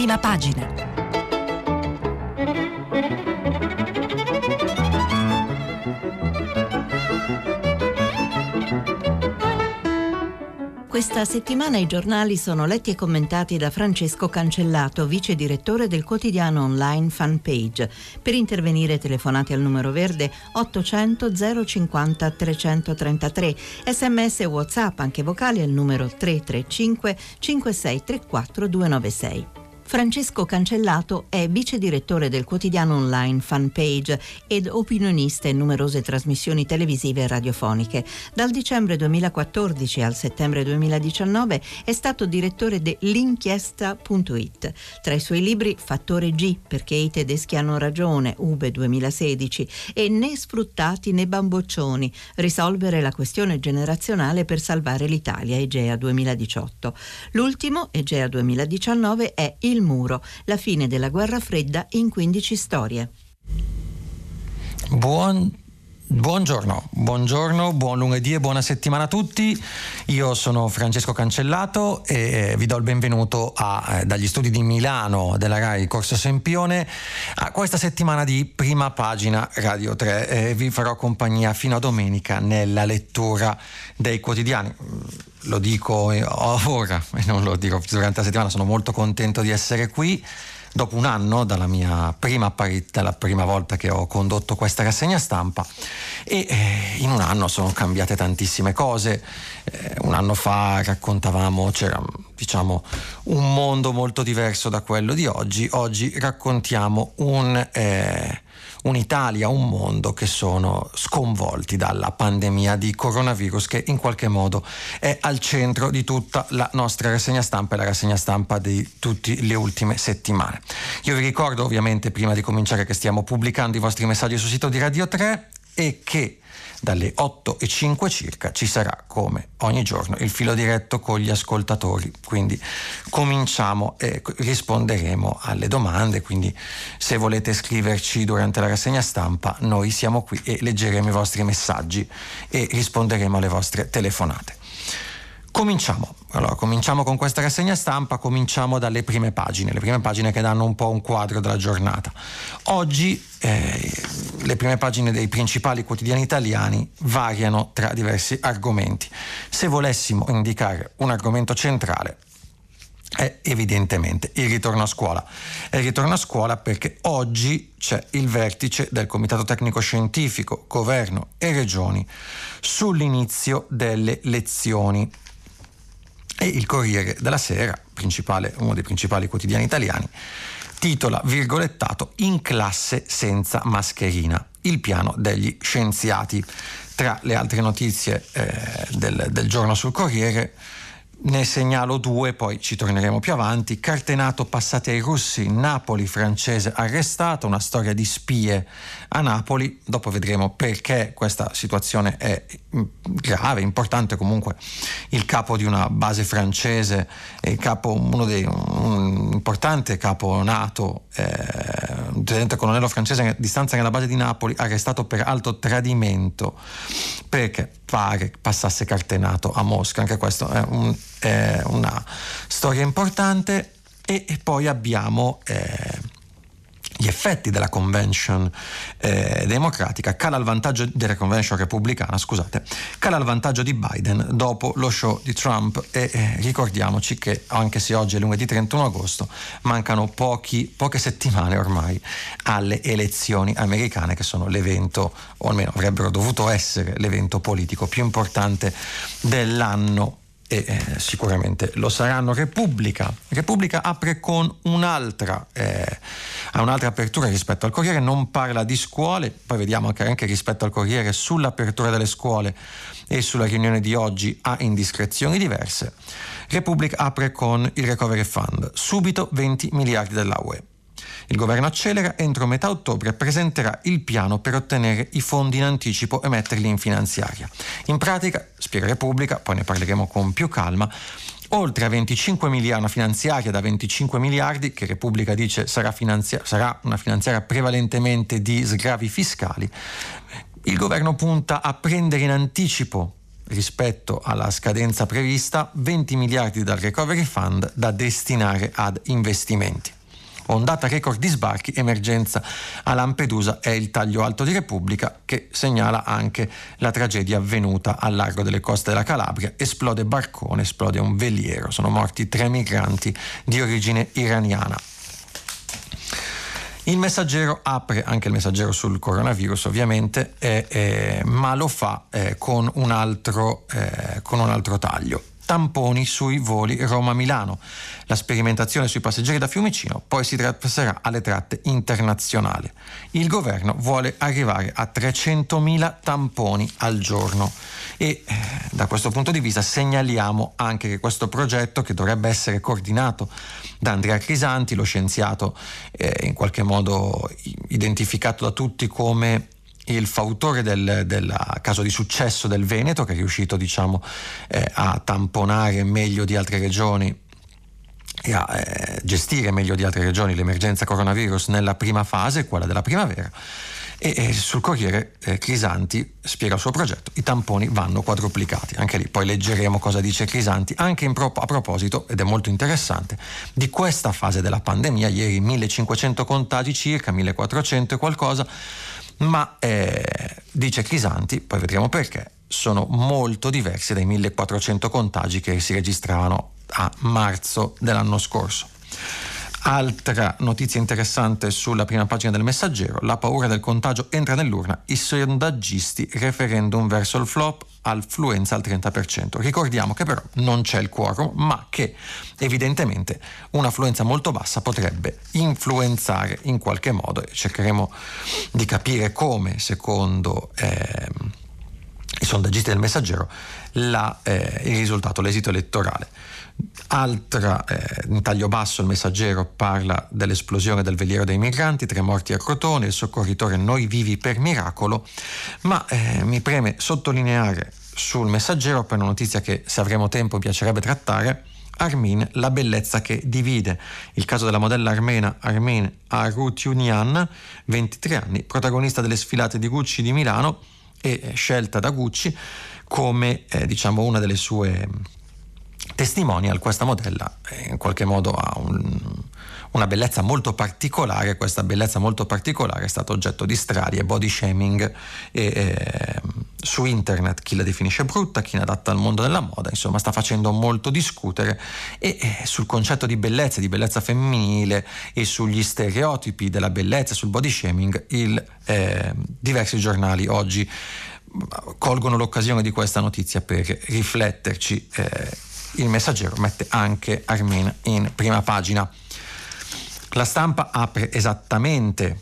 prima pagina. Questa settimana i giornali sono letti e commentati da Francesco Cancellato, vice direttore del quotidiano online Fanpage. Per intervenire telefonate al numero verde 800 050 333, sms e whatsapp anche vocali al numero 335 5634 296. Francesco Cancellato è vice direttore del quotidiano online Fanpage ed opinionista in numerose trasmissioni televisive e radiofoniche. Dal dicembre 2014 al settembre 2019 è stato direttore dell'inchiesta.it. Tra i suoi libri Fattore G, perché i tedeschi hanno ragione, Ube 2016, e Né sfruttati né bamboccioni, risolvere la questione generazionale per salvare l'Italia, Egea 2018. L'ultimo, Egea 2019, è Il il muro, la fine della guerra fredda in 15 storie. Buon Buongiorno, buongiorno, buon lunedì e buona settimana a tutti. Io sono Francesco Cancellato e vi do il benvenuto a, eh, dagli studi di Milano della RAI Corso Sempione a questa settimana di prima pagina Radio 3. E vi farò compagnia fino a domenica nella lettura dei quotidiani. Lo dico ora e non lo dirò durante la settimana, sono molto contento di essere qui dopo un anno dalla mia prima apparità, la prima volta che ho condotto questa rassegna stampa e eh, in un anno sono cambiate tantissime cose. Eh, un anno fa raccontavamo, c'era diciamo un mondo molto diverso da quello di oggi, oggi raccontiamo un... Eh, un'Italia, un mondo che sono sconvolti dalla pandemia di coronavirus che in qualche modo è al centro di tutta la nostra rassegna stampa e la rassegna stampa di tutte le ultime settimane. Io vi ricordo ovviamente prima di cominciare che stiamo pubblicando i vostri messaggi sul sito di Radio 3 e che dalle 8 e 5 circa ci sarà come ogni giorno il filo diretto con gli ascoltatori. Quindi cominciamo e risponderemo alle domande. Quindi se volete scriverci durante la rassegna stampa, noi siamo qui e leggeremo i vostri messaggi e risponderemo alle vostre telefonate. Cominciamo. Allora, cominciamo con questa rassegna stampa, cominciamo dalle prime pagine, le prime pagine che danno un po' un quadro della giornata. Oggi eh, le prime pagine dei principali quotidiani italiani variano tra diversi argomenti. Se volessimo indicare un argomento centrale, è evidentemente il ritorno a scuola. È il ritorno a scuola perché oggi c'è il vertice del Comitato Tecnico Scientifico, Governo e Regioni sull'inizio delle lezioni e il Corriere della Sera, uno dei principali quotidiani italiani, titola virgolettato In classe senza mascherina, il piano degli scienziati. Tra le altre notizie eh, del, del giorno sul Corriere, ne segnalo due, poi ci torneremo più avanti. Cartenato passati ai russi, Napoli francese arrestata, una storia di spie a Napoli. Dopo vedremo perché questa situazione è mm, grave, importante comunque. Il capo di una base francese, il capo, uno dei, un importante capo NATO, eh, un tenente colonnello francese di stanza nella base di Napoli, arrestato per alto tradimento perché pare passasse cartenato a Mosca. Anche questo è un eh, una storia importante e, e poi abbiamo eh, gli effetti della convention eh, democratica, cala il vantaggio della convention repubblicana, scusate, cala il vantaggio di Biden dopo lo show di Trump. E eh, ricordiamoci che anche se oggi è lunedì 31 agosto, mancano pochi, poche settimane ormai alle elezioni americane che sono l'evento, o almeno avrebbero dovuto essere l'evento politico più importante dell'anno e eh, sicuramente lo saranno. Repubblica. Repubblica apre con un'altra, eh, un'altra, apertura rispetto al Corriere, non parla di scuole, poi vediamo anche, anche rispetto al Corriere sull'apertura delle scuole e sulla riunione di oggi ha indiscrezioni diverse. Repubblica apre con il Recovery Fund, subito 20 miliardi della UE. Il governo accelera, entro metà ottobre presenterà il piano per ottenere i fondi in anticipo e metterli in finanziaria. In pratica, spiega Repubblica, poi ne parleremo con più calma, oltre a 25 miliardi, una finanziaria da 25 miliardi, che Repubblica dice sarà, finanzia- sarà una finanziaria prevalentemente di sgravi fiscali, il governo punta a prendere in anticipo rispetto alla scadenza prevista 20 miliardi dal recovery fund da destinare ad investimenti. Ondata record di sbarchi, emergenza a Lampedusa è il taglio alto di Repubblica che segnala anche la tragedia avvenuta al largo delle coste della Calabria. Esplode barcone, esplode un veliero, sono morti tre migranti di origine iraniana. Il messaggero apre anche il messaggero sul coronavirus ovviamente, eh, eh, ma lo fa eh, con, un altro, eh, con un altro taglio tamponi sui voli Roma-Milano. La sperimentazione sui passeggeri da Fiumicino poi si passerà alle tratte internazionali. Il governo vuole arrivare a 300.000 tamponi al giorno e eh, da questo punto di vista segnaliamo anche che questo progetto che dovrebbe essere coordinato da Andrea Crisanti, lo scienziato eh, in qualche modo identificato da tutti come il fautore del, del, caso di successo del Veneto, che è riuscito diciamo, eh, a tamponare meglio di altre regioni e a eh, gestire meglio di altre regioni l'emergenza coronavirus nella prima fase, quella della primavera. E, e sul Corriere eh, Crisanti spiega il suo progetto, i tamponi vanno quadruplicati, anche lì poi leggeremo cosa dice Crisanti, anche pro- a proposito, ed è molto interessante, di questa fase della pandemia, ieri 1500 contagi circa, 1400 e qualcosa, ma eh, dice Crisanti, poi vedremo perché, sono molto diversi dai 1400 contagi che si registravano a marzo dell'anno scorso. Altra notizia interessante sulla prima pagina del messaggero, la paura del contagio entra nell'urna, i sondaggisti referendum verso il flop, affluenza al 30%. Ricordiamo che però non c'è il quorum, ma che evidentemente un'affluenza molto bassa potrebbe influenzare in qualche modo e cercheremo di capire come, secondo eh, i sondaggisti del messaggero, la, eh, il risultato, l'esito elettorale. Altra, eh, in taglio basso il messaggero parla dell'esplosione del veliero dei migranti, tre morti a Crotone, il soccorritore noi vivi per miracolo, ma eh, mi preme sottolineare sul messaggero per una notizia che se avremo tempo piacerebbe trattare, Armin, la bellezza che divide. Il caso della modella armena Armin Arutiunian, 23 anni, protagonista delle sfilate di Gucci di Milano e scelta da Gucci come eh, diciamo una delle sue testimonial questa modella. In qualche modo ha un, una bellezza molto particolare, questa bellezza molto particolare è stata oggetto di strali e body shaming. E, eh, su internet, chi la definisce brutta, chi la adatta al mondo della moda, insomma sta facendo molto discutere. E, e sul concetto di bellezza, di bellezza femminile e sugli stereotipi della bellezza, sul body shaming, il, eh, diversi giornali oggi colgono l'occasione di questa notizia per rifletterci. Eh, il messaggero mette anche Armin in prima pagina. La stampa apre esattamente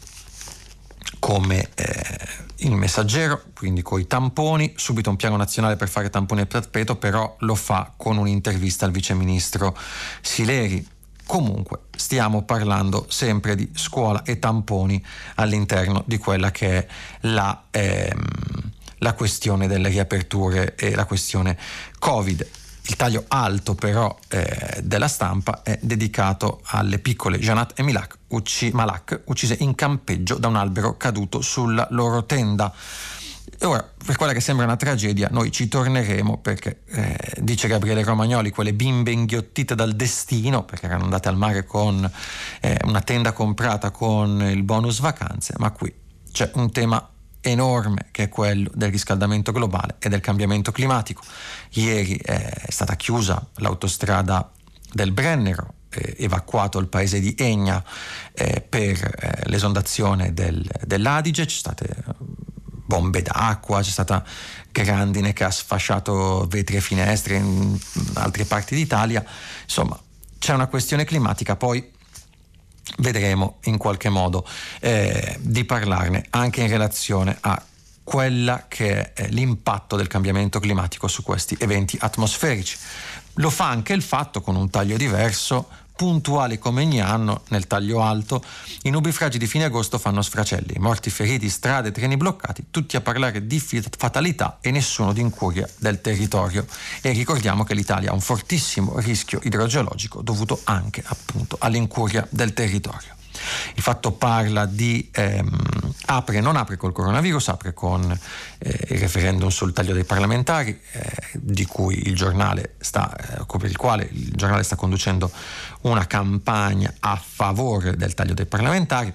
come eh, il messaggero, quindi con i tamponi, subito un piano nazionale per fare tamponi al tappeto, però lo fa con un'intervista al viceministro Sileri. Comunque stiamo parlando sempre di scuola e tamponi all'interno di quella che è la, ehm, la questione delle riaperture e la questione Covid. Il taglio alto però eh, della stampa è dedicato alle piccole Janat e Milak, ucci- Malak, uccise in campeggio da un albero caduto sulla loro tenda. Ora, per quella che sembra una tragedia, noi ci torneremo perché, eh, dice Gabriele Romagnoli, quelle bimbe inghiottite dal destino, perché erano andate al mare con eh, una tenda comprata con il bonus vacanze, ma qui c'è un tema enorme che è quello del riscaldamento globale e del cambiamento climatico. Ieri è stata chiusa l'autostrada del Brennero, eh, evacuato il paese di Egna eh, per eh, l'esondazione del, dell'Adige, sono state bombe d'acqua, c'è stata grandine che ha sfasciato vetri e finestre in altre parti d'Italia, insomma c'è una questione climatica, poi vedremo in qualche modo eh, di parlarne anche in relazione a quella che è l'impatto del cambiamento climatico su questi eventi atmosferici. Lo fa anche il fatto, con un taglio diverso, puntuali come ogni anno, nel taglio alto, i nubifragi di fine agosto fanno sfracelli, morti, feriti, strade, treni bloccati, tutti a parlare di fatalità e nessuno di incuria del territorio. E ricordiamo che l'Italia ha un fortissimo rischio idrogeologico dovuto anche appunto all'incuria del territorio. Il fatto parla di ehm, apre, non apre col coronavirus, apre con eh, il referendum sul taglio dei parlamentari, eh, di cui il giornale sta, eh, per il quale il giornale sta conducendo una campagna a favore del taglio dei parlamentari.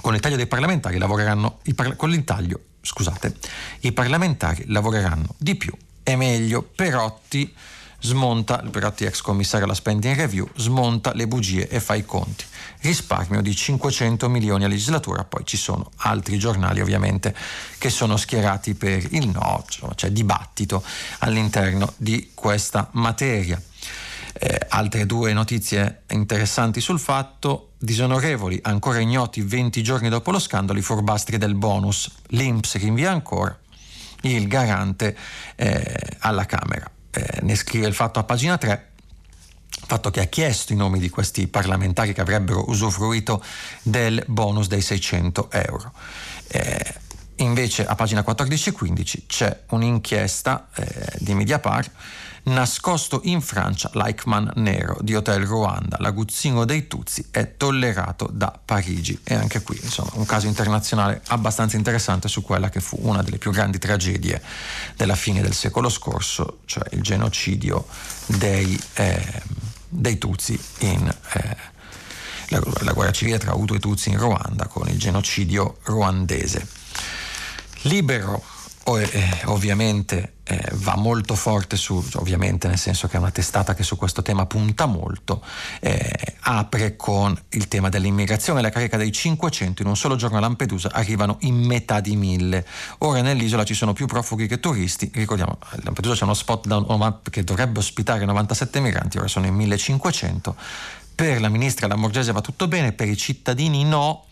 Con il taglio dei parlamentari lavoreranno, par- con l'intaglio, scusate, i parlamentari lavoreranno di più e meglio. Perotti smonta, Perotti ex commissario alla spending review, smonta le bugie e fa i conti risparmio di 500 milioni a legislatura, poi ci sono altri giornali ovviamente che sono schierati per il no, cioè c'è dibattito all'interno di questa materia. Eh, altre due notizie interessanti sul fatto, disonorevoli, ancora ignoti 20 giorni dopo lo scandalo, i furbastri del bonus, l'Inps rinvia ancora il garante eh, alla Camera. Eh, ne scrive il fatto a pagina 3 fatto che ha chiesto i nomi di questi parlamentari che avrebbero usufruito del bonus dei 600 euro. Eh, invece a pagina 14 e 15 c'è un'inchiesta eh, di Mediapart nascosto in Francia l'Eichmann nero di Hotel Ruanda, l'aguzzino dei Tuzzi è tollerato da Parigi e anche qui insomma un caso internazionale abbastanza interessante su quella che fu una delle più grandi tragedie della fine del secolo scorso, cioè il genocidio dei, eh, dei Tutsi in eh, la, la, guerra civile tra Hutu e Tutsi in Ruanda con il genocidio ruandese. Libero eh, ovviamente eh, va molto forte su, ovviamente nel senso che è una testata che su questo tema punta molto, eh, apre con il tema dell'immigrazione, la carica dei 500 in un solo giorno a Lampedusa arrivano in metà di mille. Ora nell'isola ci sono più profughi che turisti, ricordiamo a Lampedusa c'è uno spot da, che dovrebbe ospitare 97 migranti, ora sono in 1500. Per la ministra Lamorgese va tutto bene, per i cittadini no,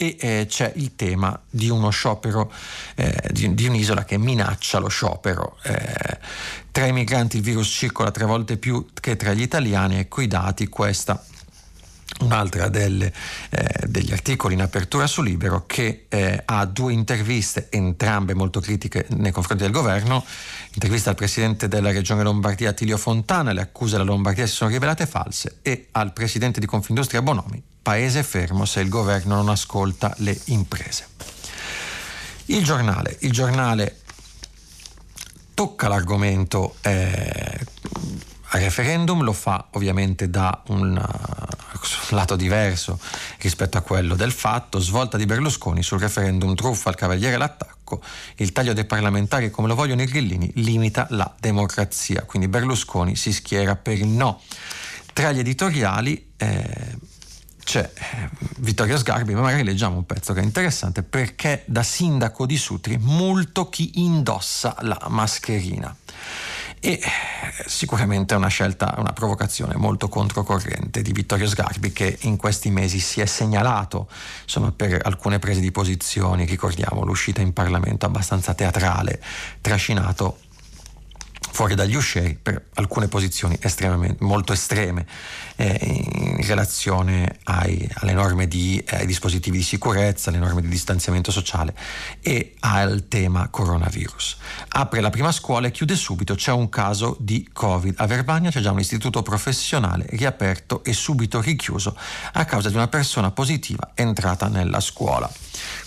e eh, c'è il tema di uno sciopero, eh, di, di, un'isola che minaccia lo sciopero. Eh, tra i migranti il virus circola tre volte più che tra gli italiani e coi dati questa un'altra delle, eh, degli articoli in apertura su Libero che eh, ha due interviste, entrambe molto critiche nei confronti del governo, intervista al presidente della regione Lombardia Tilio Fontana, le accuse alla Lombardia si sono rivelate false e al presidente di Confindustria Bonomi paese fermo se il governo non ascolta le imprese. Il giornale, il giornale tocca l'argomento eh, referendum, lo fa ovviamente da un uh, lato diverso rispetto a quello del fatto, svolta di Berlusconi sul referendum truffa al cavaliere l'attacco, il taglio dei parlamentari come lo vogliono i grillini limita la democrazia, quindi Berlusconi si schiera per il no. Tra gli editoriali eh, c'è eh, Vittorio Sgarbi, ma magari leggiamo un pezzo che è interessante perché da sindaco di Sutri molto chi indossa la mascherina. E sicuramente è una scelta, una provocazione molto controcorrente di Vittorio Sgarbi che in questi mesi si è segnalato insomma, per alcune prese di posizioni, ricordiamo l'uscita in Parlamento abbastanza teatrale, trascinato fuori dagli uscieri per alcune posizioni molto estreme eh, in relazione ai, alle norme di, eh, dispositivi di sicurezza, alle norme di distanziamento sociale e al tema coronavirus. Apre la prima scuola e chiude subito, c'è un caso di Covid. A Verbania c'è già un istituto professionale riaperto e subito richiuso a causa di una persona positiva entrata nella scuola.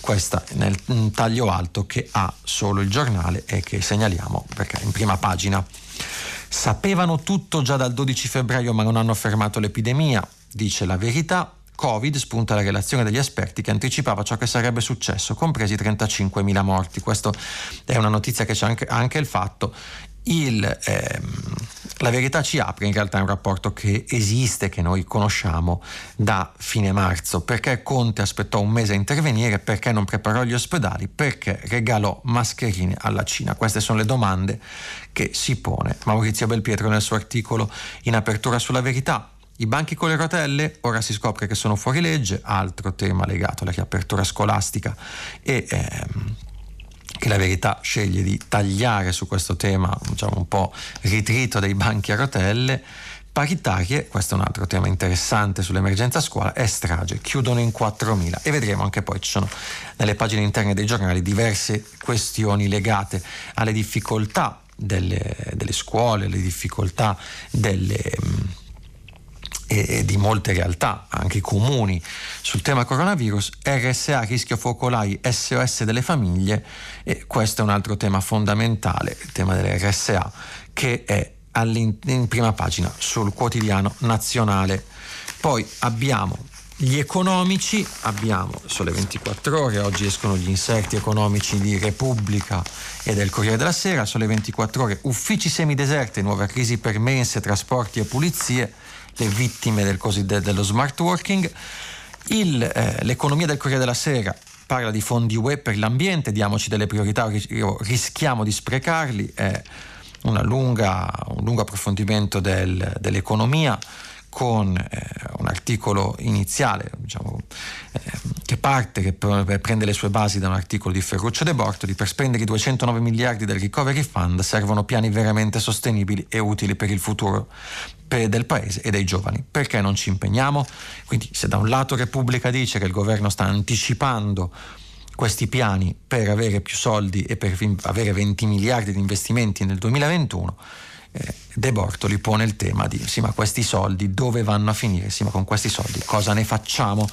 Questa nel taglio alto che ha solo il giornale e che segnaliamo perché è in prima pagina. Sapevano tutto già dal 12 febbraio ma non hanno fermato l'epidemia, dice la verità. Covid spunta la relazione degli esperti che anticipava ciò che sarebbe successo, compresi 35.000 morti. Questa è una notizia che c'è anche, anche il fatto il, ehm, la verità ci apre in realtà è un rapporto che esiste, che noi conosciamo da fine marzo. Perché Conte aspettò un mese a intervenire? Perché non preparò gli ospedali? Perché regalò mascherine alla Cina? Queste sono le domande che si pone Maurizio Belpietro nel suo articolo in apertura sulla verità. I banchi con le rotelle ora si scopre che sono fuori legge, altro tema legato alla riapertura scolastica e ehm, che la verità sceglie di tagliare su questo tema, diciamo un po' ritrito dei banchi a rotelle. Paritarie, questo è un altro tema interessante sull'emergenza scuola, è strage, chiudono in 4.000 e vedremo anche poi ci sono nelle pagine interne dei giornali diverse questioni legate alle difficoltà delle, delle scuole, alle difficoltà delle e, di molte realtà, anche comuni, sul tema coronavirus, RSA, rischio focolai, SOS delle famiglie e questo è un altro tema fondamentale, il tema delle RSA, che è in prima pagina sul quotidiano nazionale. Poi abbiamo gli economici, abbiamo Sole 24 ore, oggi escono gli inserti economici di Repubblica e del Corriere della Sera, Sole 24 ore, uffici semideserte, nuova crisi per mense, trasporti e pulizie, le vittime del dello smart working. Il, eh, l'economia del Corriere della Sera parla di fondi UE per l'ambiente, diamoci delle priorità, rischiamo di sprecarli, è lunga, un lungo approfondimento del, dell'economia con eh, un articolo iniziale diciamo, eh, che parte, che prende le sue basi da un articolo di Ferruccio De Bortoli, per spendere i 209 miliardi del Recovery Fund servono piani veramente sostenibili e utili per il futuro del paese e dei giovani. Perché non ci impegniamo? Quindi se da un lato Repubblica dice che il governo sta anticipando questi piani per avere più soldi e per avere 20 miliardi di investimenti nel 2021, eh, De Bortoli pone il tema di sì ma questi soldi dove vanno a finire? Sì ma con questi soldi cosa ne facciamo?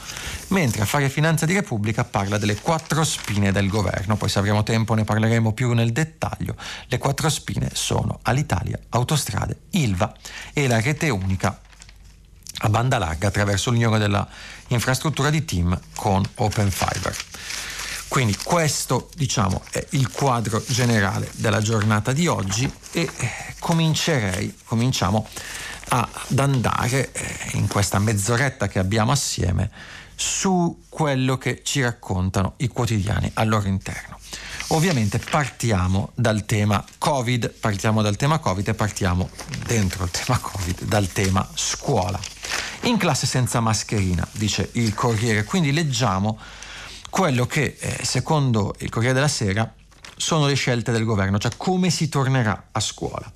Mentre Affari e Finanza di Repubblica parla delle quattro spine del governo, poi se avremo tempo ne parleremo più nel dettaglio. Le quattro spine sono Alitalia, Autostrade, Ilva e la rete unica a banda larga attraverso l'unione della infrastruttura di team con Open Fiber. Quindi questo diciamo è il quadro generale della giornata di oggi e eh, comincerei, cominciamo ad andare eh, in questa mezz'oretta che abbiamo assieme su quello che ci raccontano i quotidiani al loro interno. Ovviamente partiamo dal tema Covid, partiamo dal tema Covid e partiamo dentro il tema Covid dal tema scuola. In classe senza mascherina, dice il Corriere, quindi leggiamo quello che eh, secondo il Corriere della Sera sono le scelte del governo, cioè come si tornerà a scuola.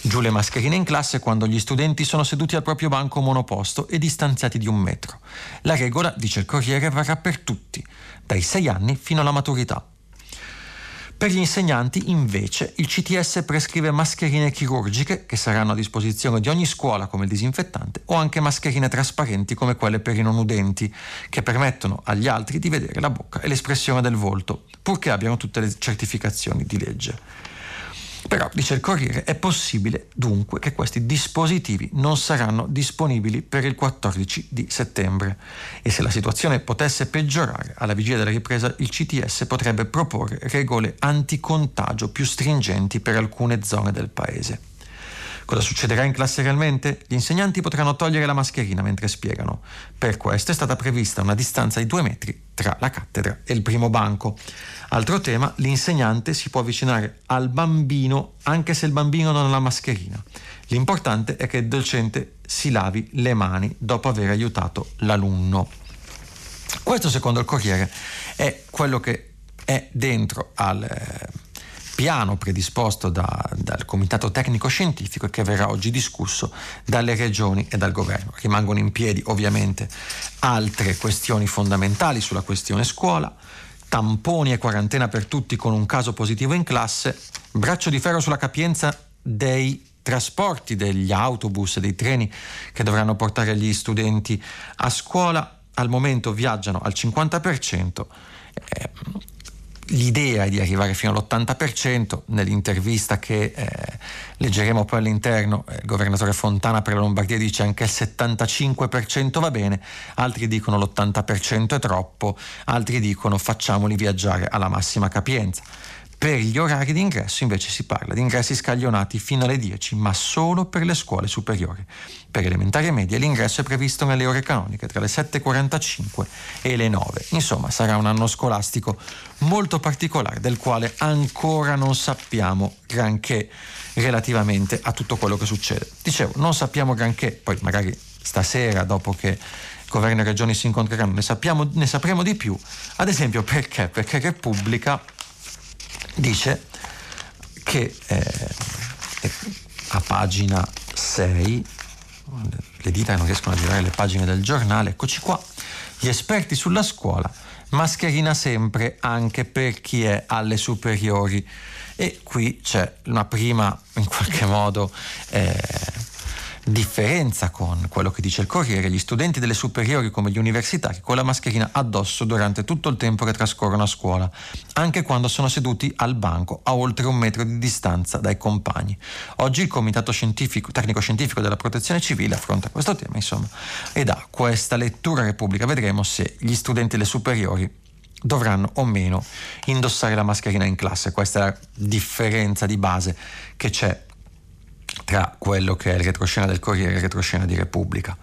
Giù le mascherine in classe quando gli studenti sono seduti al proprio banco monoposto e distanziati di un metro. La regola, dice il Corriere, varrà per tutti, dai 6 anni fino alla maturità. Per gli insegnanti, invece, il CTS prescrive mascherine chirurgiche che saranno a disposizione di ogni scuola come il disinfettante o anche mascherine trasparenti come quelle per i non udenti che permettono agli altri di vedere la bocca e l'espressione del volto, purché abbiano tutte le certificazioni di legge. Però, dice il Corriere, è possibile dunque che questi dispositivi non saranno disponibili per il 14 di settembre e se la situazione potesse peggiorare alla vigilia della ripresa il CTS potrebbe proporre regole anticontagio più stringenti per alcune zone del paese. Cosa succederà in classe realmente? Gli insegnanti potranno togliere la mascherina mentre spiegano. Per questo è stata prevista una distanza di due metri tra la cattedra e il primo banco. Altro tema, l'insegnante si può avvicinare al bambino anche se il bambino non ha la mascherina. L'importante è che il docente si lavi le mani dopo aver aiutato l'alunno. Questo secondo il Corriere è quello che è dentro al eh, piano predisposto da, dal Comitato Tecnico Scientifico e che verrà oggi discusso dalle regioni e dal governo. Rimangono in piedi ovviamente altre questioni fondamentali sulla questione scuola, tamponi e quarantena per tutti con un caso positivo in classe, braccio di ferro sulla capienza dei trasporti, degli autobus, dei treni che dovranno portare gli studenti a scuola. Al momento viaggiano al 50%. Eh, L'idea è di arrivare fino all'80%, nell'intervista che eh, leggeremo poi all'interno, eh, il governatore Fontana per la Lombardia dice anche il 75% va bene, altri dicono l'80% è troppo, altri dicono facciamoli viaggiare alla massima capienza. Per gli orari di ingresso invece si parla di ingressi scaglionati fino alle 10, ma solo per le scuole superiori. Per elementari e medie l'ingresso è previsto nelle ore canoniche tra le 7.45 e le 9. Insomma, sarà un anno scolastico molto particolare del quale ancora non sappiamo granché relativamente a tutto quello che succede. Dicevo, non sappiamo granché, poi magari stasera dopo che governo e regioni si incontreranno ne, sappiamo, ne sapremo di più. Ad esempio perché? Perché Repubblica dice che eh, a pagina 6, le dita non riescono a girare le pagine del giornale, eccoci qua, gli esperti sulla scuola, mascherina sempre anche per chi è alle superiori. E qui c'è una prima, in qualche modo, eh, differenza con quello che dice il Corriere, gli studenti delle superiori come gli universitari con la mascherina addosso durante tutto il tempo che trascorrono a scuola, anche quando sono seduti al banco a oltre un metro di distanza dai compagni. Oggi il Comitato Scientifico, Tecnico Scientifico della Protezione Civile affronta questo tema, insomma, e dà questa lettura repubblica. Vedremo se gli studenti delle superiori dovranno o meno indossare la mascherina in classe. Questa è la differenza di base che c'è tra quello che è il retroscena del Corriere e il retroscena di Repubblica.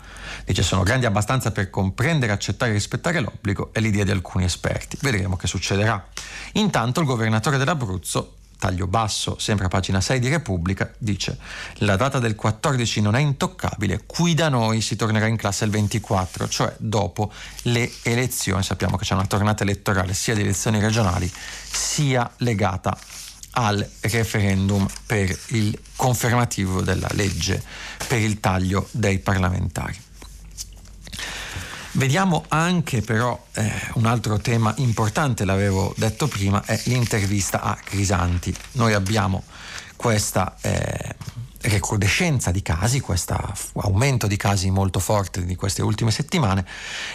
Dice sono grandi abbastanza per comprendere, accettare e rispettare l'obbligo e l'idea di alcuni esperti. Vedremo che succederà. Intanto il governatore dell'Abruzzo taglio basso, sempre a pagina 6 di Repubblica, dice la data del 14 non è intoccabile, qui da noi si tornerà in classe il 24, cioè dopo le elezioni. Sappiamo che c'è una tornata elettorale sia di elezioni regionali sia legata al referendum per il confermativo della legge per il taglio dei parlamentari. Vediamo anche però eh, un altro tema importante, l'avevo detto prima, è l'intervista a Crisanti. Noi abbiamo questa eh, recrudescenza di casi, questo aumento di casi molto forte di queste ultime settimane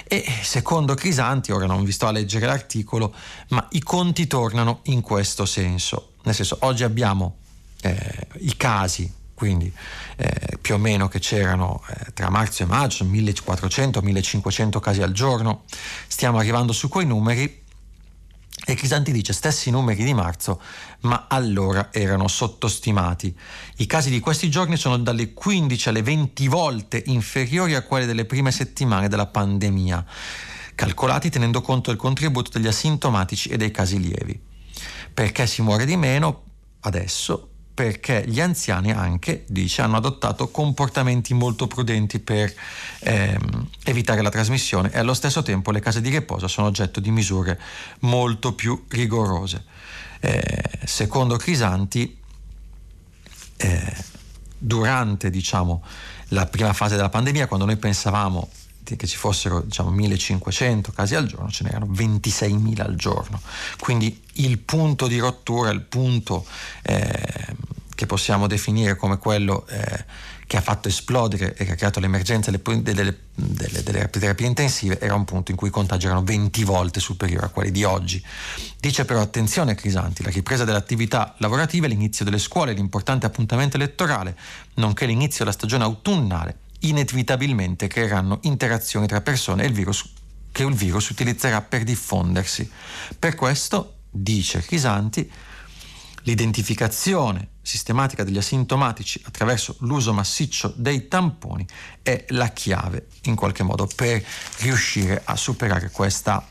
e secondo Crisanti, ora non vi sto a leggere l'articolo, ma i conti tornano in questo senso. Nel senso, oggi abbiamo eh, i casi quindi eh, più o meno che c'erano eh, tra marzo e maggio 1400-1500 casi al giorno, stiamo arrivando su quei numeri e Crisanti dice stessi numeri di marzo, ma allora erano sottostimati. I casi di questi giorni sono dalle 15 alle 20 volte inferiori a quelli delle prime settimane della pandemia, calcolati tenendo conto del contributo degli asintomatici e dei casi lievi. Perché si muore di meno adesso? perché gli anziani anche, dice, hanno adottato comportamenti molto prudenti per ehm, evitare la trasmissione e allo stesso tempo le case di riposo sono oggetto di misure molto più rigorose. Eh, secondo Crisanti, eh, durante diciamo, la prima fase della pandemia, quando noi pensavamo che ci fossero diciamo 1500 casi al giorno, ce n'erano 26.000 al giorno. Quindi il punto di rottura, il punto eh, che possiamo definire come quello eh, che ha fatto esplodere e che ha creato l'emergenza delle, delle, delle, delle, terapie intensive, era un punto in cui i contagi erano 20 volte superiori a quelli di oggi. Dice però attenzione Crisanti, la ripresa delle attività lavorative, l'inizio delle scuole, l'importante appuntamento elettorale, nonché l'inizio della stagione autunnale inevitabilmente creeranno interazioni tra persone e il virus che il virus utilizzerà per diffondersi. Per questo, dice Crisanti, l'identificazione sistematica degli asintomatici attraverso l'uso massiccio dei tamponi è la chiave in qualche modo per riuscire a superare questa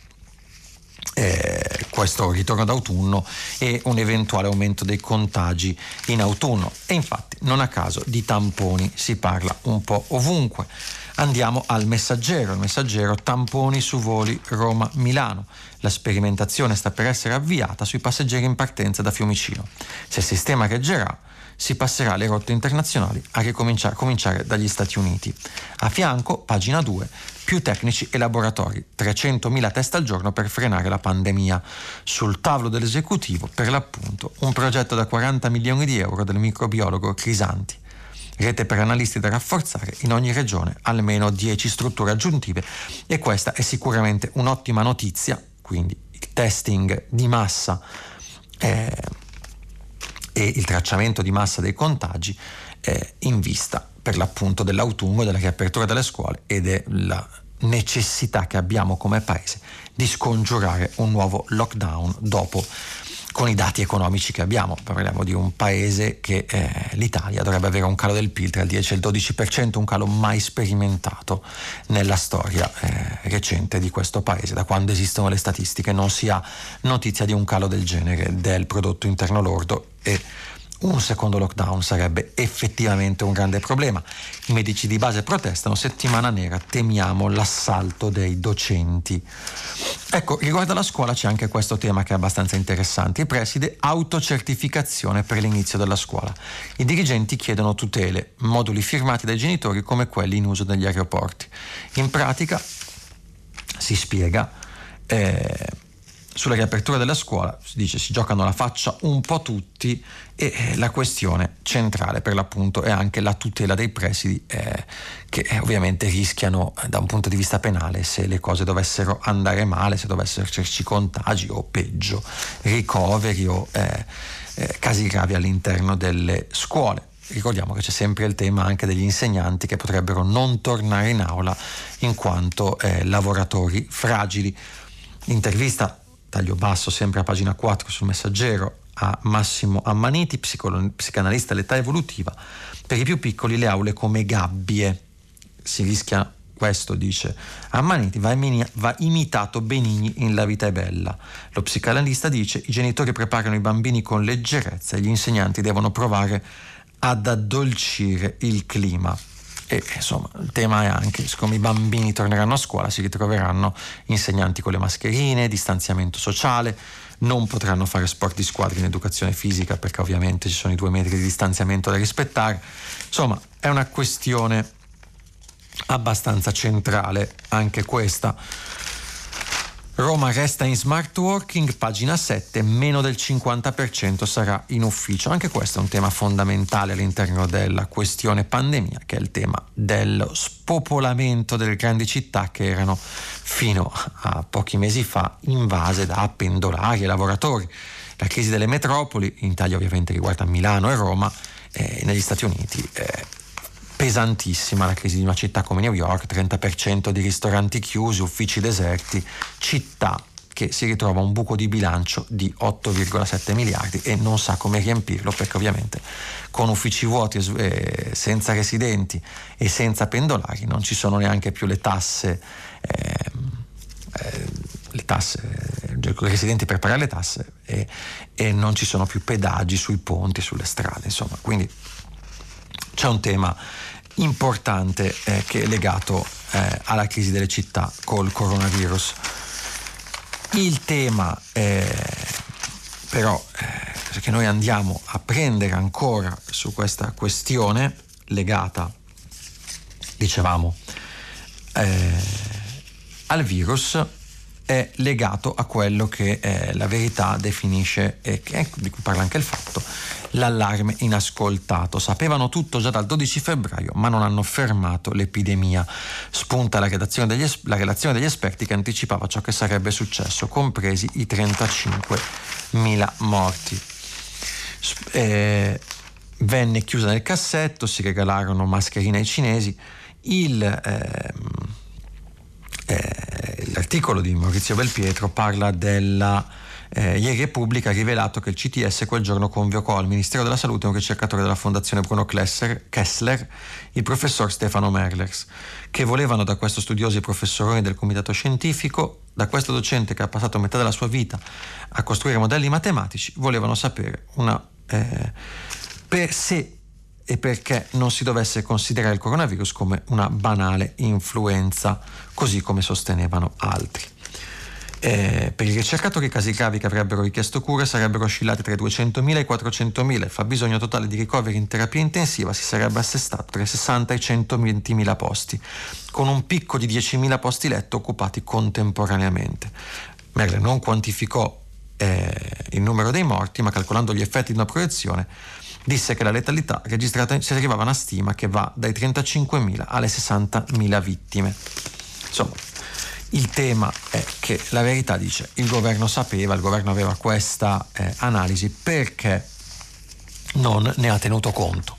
eh, questo ritorno d'autunno e un eventuale aumento dei contagi in autunno. E infatti non a caso di tamponi si parla un po' ovunque. Andiamo al messaggero, il messaggero tamponi su voli Roma-Milano. La sperimentazione sta per essere avviata sui passeggeri in partenza da Fiumicino. Se il sistema reggerà, si passerà alle rotte internazionali a ricominciare cominciare dagli Stati Uniti. A fianco, pagina 2, più tecnici e laboratori, 300.000 test al giorno per frenare la pandemia. Sul tavolo dell'esecutivo, per l'appunto, un progetto da 40 milioni di euro del microbiologo Crisanti. Rete per analisti da rafforzare in ogni regione, almeno 10 strutture aggiuntive e questa è sicuramente un'ottima notizia, quindi il testing di massa. Eh, e il tracciamento di massa dei contagi eh, in vista per l'appunto dell'autunno, della riapertura delle scuole e della necessità che abbiamo come paese di scongiurare un nuovo lockdown dopo con i dati economici che abbiamo. Parliamo di un paese che eh, l'Italia dovrebbe avere un calo del PIL tra il 10 e il 12%, un calo mai sperimentato nella storia eh, recente di questo paese. Da quando esistono le statistiche non si ha notizia di un calo del genere del prodotto interno lordo e un secondo lockdown sarebbe effettivamente un grande problema. I medici di base protestano, settimana nera, temiamo l'assalto dei docenti. Ecco, riguardo alla scuola c'è anche questo tema che è abbastanza interessante. Il preside, autocertificazione per l'inizio della scuola. I dirigenti chiedono tutele, moduli firmati dai genitori come quelli in uso negli aeroporti. In pratica, si spiega, eh, sulla riapertura della scuola si dice si giocano la faccia un po' tutti e eh, la questione centrale per l'appunto è anche la tutela dei presidi eh, che eh, ovviamente rischiano eh, da un punto di vista penale se le cose dovessero andare male, se dovessero esserci contagi o peggio ricoveri o eh, eh, casi gravi all'interno delle scuole. Ricordiamo che c'è sempre il tema anche degli insegnanti che potrebbero non tornare in aula in quanto lavoratori fragili. Intervista taglio basso sempre a pagina 4 sul messaggero a Massimo Ammaniti, psicolo- psicanalista all'età evolutiva, per i più piccoli le aule come gabbie. Si rischia questo dice Ammaniti va, va, imitato Benigni in La vita è bella. Lo psicanalista dice i genitori preparano i bambini con leggerezza e gli insegnanti devono provare ad addolcire il clima. E insomma, il tema è anche, siccome i bambini torneranno a scuola, si ritroveranno insegnanti con le mascherine, distanziamento sociale, non potranno fare sport di squadra in educazione fisica perché ovviamente ci sono i due metri di distanziamento da rispettare. Insomma, è una questione abbastanza centrale anche questa. Roma resta in smart working, pagina 7, meno del 50% sarà in ufficio. Anche questo è un tema fondamentale all'interno della questione pandemia, che è il tema dello spopolamento delle grandi città che erano fino a pochi mesi fa invase da pendolari e lavoratori. La crisi delle metropoli, in Italia ovviamente riguarda Milano e Roma, eh, negli Stati Uniti eh, pesantissima la crisi di una città come New York, 30% di ristoranti chiusi, uffici deserti, città che si ritrova un buco di bilancio di 8,7 miliardi e non sa come riempirlo perché ovviamente con uffici vuoti eh, senza residenti e senza pendolari non ci sono neanche più le tasse eh, eh, le tasse i residenti per pagare le tasse e, e non ci sono più pedaggi sui ponti, sulle strade insomma. Quindi c'è un tema importante eh, che è legato eh, alla crisi delle città col coronavirus. Il tema eh, però eh, che noi andiamo a prendere ancora su questa questione legata, dicevamo, eh, al virus è legato a quello che eh, la verità definisce e che, di cui parla anche il fatto, l'allarme inascoltato. Sapevano tutto già dal 12 febbraio, ma non hanno fermato l'epidemia. Spunta la, degli, la relazione degli esperti che anticipava ciò che sarebbe successo, compresi i 35.000 morti. Eh, venne chiusa nel cassetto, si regalarono mascherine ai cinesi. Il, eh, eh, l'articolo di Maurizio Belpietro parla della eh, ieri Repubblica ha rivelato che il CTS quel giorno convocò al Ministero della Salute un ricercatore della Fondazione Bruno Kessler, Kessler il professor Stefano Merlers, che volevano da questo studioso i professoroni del comitato scientifico, da questo docente che ha passato metà della sua vita a costruire modelli matematici, volevano sapere una, eh, per se e perché non si dovesse considerare il coronavirus come una banale influenza, così come sostenevano altri. Eh, per i ricercatori i casi gravi che avrebbero richiesto cure sarebbero oscillati tra i 200.000 e i 400.000 il fabbisogno totale di ricoveri in terapia intensiva si sarebbe assestato tra i 60 e i 120.000 posti, con un picco di 10.000 posti letto occupati contemporaneamente. Merle non quantificò eh, il numero dei morti, ma calcolando gli effetti di una proiezione disse che la letalità registrata si arrivava a una stima che va dai 35.000 alle 60.000 vittime. Insomma, il tema è che la verità dice il governo sapeva, il governo aveva questa eh, analisi perché non ne ha tenuto conto.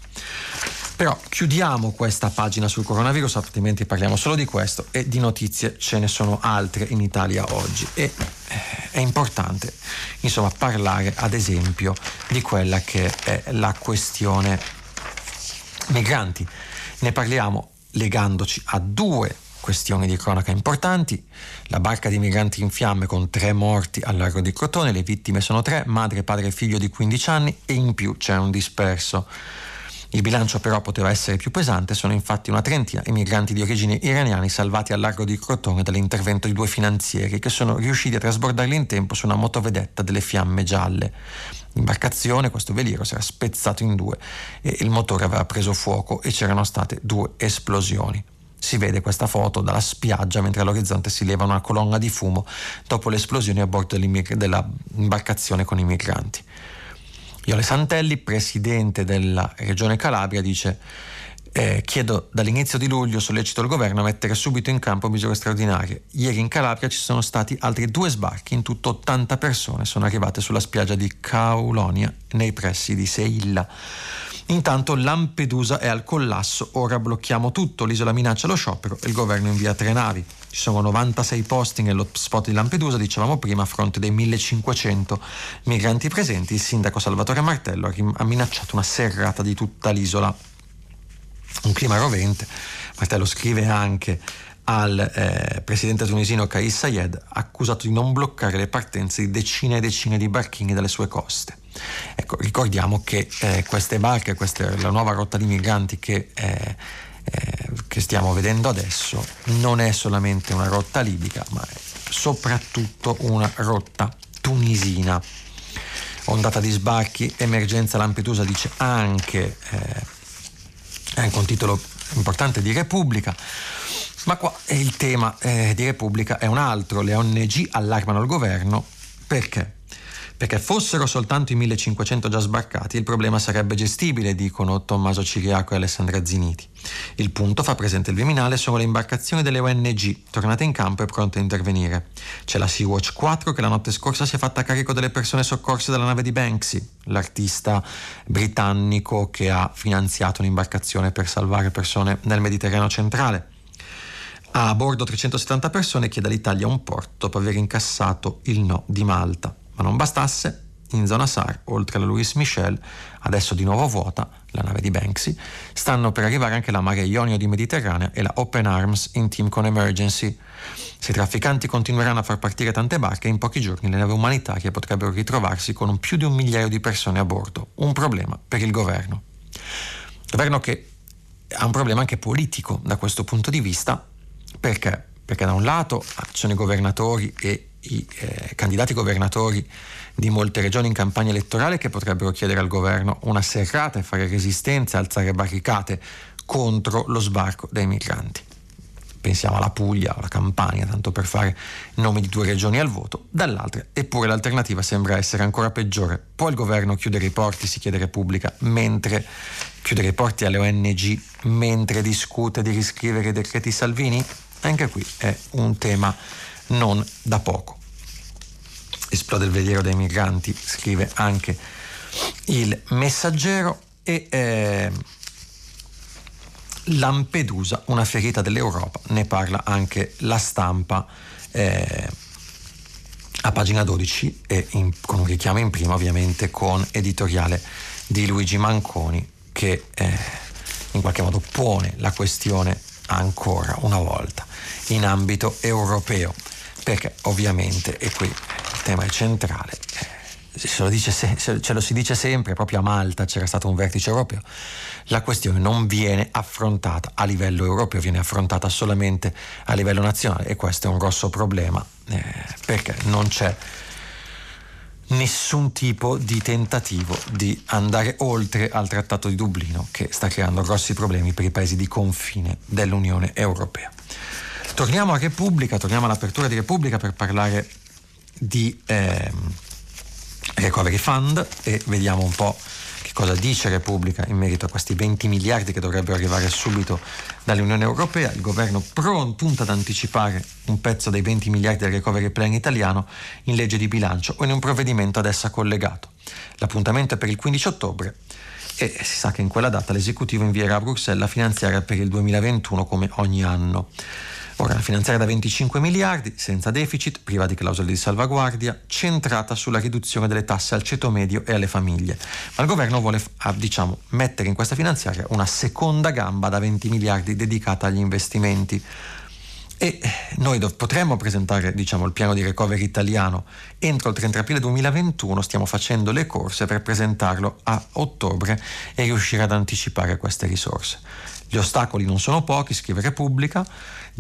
Però chiudiamo questa pagina sul coronavirus, altrimenti parliamo solo di questo e di notizie ce ne sono altre in Italia oggi. E eh, è importante insomma parlare ad esempio di quella che è la questione migranti. Ne parliamo legandoci a due questioni di cronaca importanti. La barca di migranti in fiamme con tre morti al largo di Crotone, le vittime sono tre, madre, padre e figlio di 15 anni e in più c'è un disperso. Il bilancio però poteva essere più pesante, sono infatti una trentina i migranti di origine iraniani salvati al largo di Crotone dall'intervento di due finanzieri che sono riusciti a trasbordarli in tempo su una motovedetta delle fiamme gialle. L'imbarcazione, questo veliero, si era spezzato in due e il motore aveva preso fuoco e c'erano state due esplosioni. Si vede questa foto dalla spiaggia mentre all'orizzonte si leva una colonna di fumo dopo l'esplosione a bordo dell'imbarcazione con i migranti. Iole Santelli, presidente della regione Calabria, dice eh, chiedo dall'inizio di luglio, sollecito il governo a mettere subito in campo misure straordinarie. Ieri in Calabria ci sono stati altri due sbarchi, in tutto 80 persone sono arrivate sulla spiaggia di Caulonia nei pressi di Seilla. Intanto Lampedusa è al collasso, ora blocchiamo tutto, l'isola minaccia lo sciopero e il governo invia tre navi. Ci sono 96 posti nello spot di Lampedusa, dicevamo prima, a fronte dei 1500 migranti presenti. Il sindaco Salvatore Martello ha minacciato una serrata di tutta l'isola. Un clima rovente. Martello scrive anche al eh, presidente tunisino Kais Sayed, accusato di non bloccare le partenze di decine e decine di barchini dalle sue coste. Ecco, ricordiamo che eh, queste barche, questa, la nuova rotta di migranti che, eh, eh, che stiamo vedendo adesso, non è solamente una rotta libica, ma è soprattutto una rotta tunisina. Ondata di sbarchi, emergenza Lampedusa dice anche, eh, anche un titolo importante di Repubblica, ma qua il tema eh, di Repubblica è un altro, le ONG allarmano il governo perché? Perché fossero soltanto i 1500 già sbarcati, il problema sarebbe gestibile, dicono Tommaso Ciriaco e Alessandra Ziniti. Il punto, fa presente il Viminale, sono le imbarcazioni delle ONG, tornate in campo e pronte a intervenire. C'è la Sea-Watch 4 che la notte scorsa si è fatta carico delle persone soccorse dalla nave di Banksy, l'artista britannico che ha finanziato un'imbarcazione per salvare persone nel Mediterraneo centrale. A bordo 370 persone chiede all'Italia un porto dopo aver incassato il no di Malta. Ma non bastasse, in zona SAR, oltre alla Louis Michel, adesso di nuovo vuota, la nave di Banksy, stanno per arrivare anche la Mare Ionio di Mediterranea e la Open Arms in team con Emergency. Se i trafficanti continueranno a far partire tante barche, in pochi giorni le navi umanitarie potrebbero ritrovarsi con più di un migliaio di persone a bordo. Un problema per il governo. Governo che ha un problema anche politico da questo punto di vista, perché? Perché da un lato ci sono i governatori e i eh, candidati governatori di molte regioni in campagna elettorale che potrebbero chiedere al governo una serrata e fare resistenza, alzare barricate contro lo sbarco dei migranti. Pensiamo alla Puglia, alla Campania, tanto per fare nomi di due regioni al voto, dall'altra, eppure l'alternativa sembra essere ancora peggiore. Può il governo chiudere i porti, si chiede Repubblica, mentre chiudere i porti alle ONG mentre discute di riscrivere i decreti Salvini? Anche qui è un tema non da poco. Esplode il veliero dei migranti, scrive anche il messaggero e eh, Lampedusa, una ferita dell'Europa, ne parla anche la stampa eh, a pagina 12 e in, con un richiamo in prima ovviamente con editoriale di Luigi Manconi che eh, in qualche modo pone la questione ancora una volta in ambito europeo perché ovviamente, e qui il tema è centrale, eh, ce lo, se, ce lo, si dice sempre, proprio a Malta c'era stato un vertice europeo, la questione non viene affrontata a livello europeo, viene affrontata solamente a livello nazionale e questo è un grosso problema eh, perché non c'è nessun tipo di tentativo di andare oltre al Trattato di Dublino che sta creando grossi problemi per i paesi di confine dell'Unione Europea. Torniamo a Repubblica, torniamo all'apertura di Repubblica per parlare di eh, Recovery Fund e vediamo un po' che cosa dice Repubblica in merito a questi 20 miliardi che dovrebbero arrivare subito dall'Unione Europea. Il governo pronto, punta ad anticipare un pezzo dei 20 miliardi del Recovery Plan italiano in legge di bilancio o in un provvedimento ad essa collegato. L'appuntamento è per il 15 ottobre e si sa che in quella data l'esecutivo invierà a Bruxelles la finanziaria per il 2021 come ogni anno. Ora la finanziaria da 25 miliardi, senza deficit, priva di clausole di salvaguardia, centrata sulla riduzione delle tasse al ceto medio e alle famiglie. Ma il governo vuole ah, diciamo, mettere in questa finanziaria una seconda gamba da 20 miliardi dedicata agli investimenti. E noi potremmo presentare diciamo, il piano di recovery italiano entro il 30 aprile 2021, stiamo facendo le corse per presentarlo a ottobre e riuscire ad anticipare queste risorse. Gli ostacoli non sono pochi, scrive Repubblica,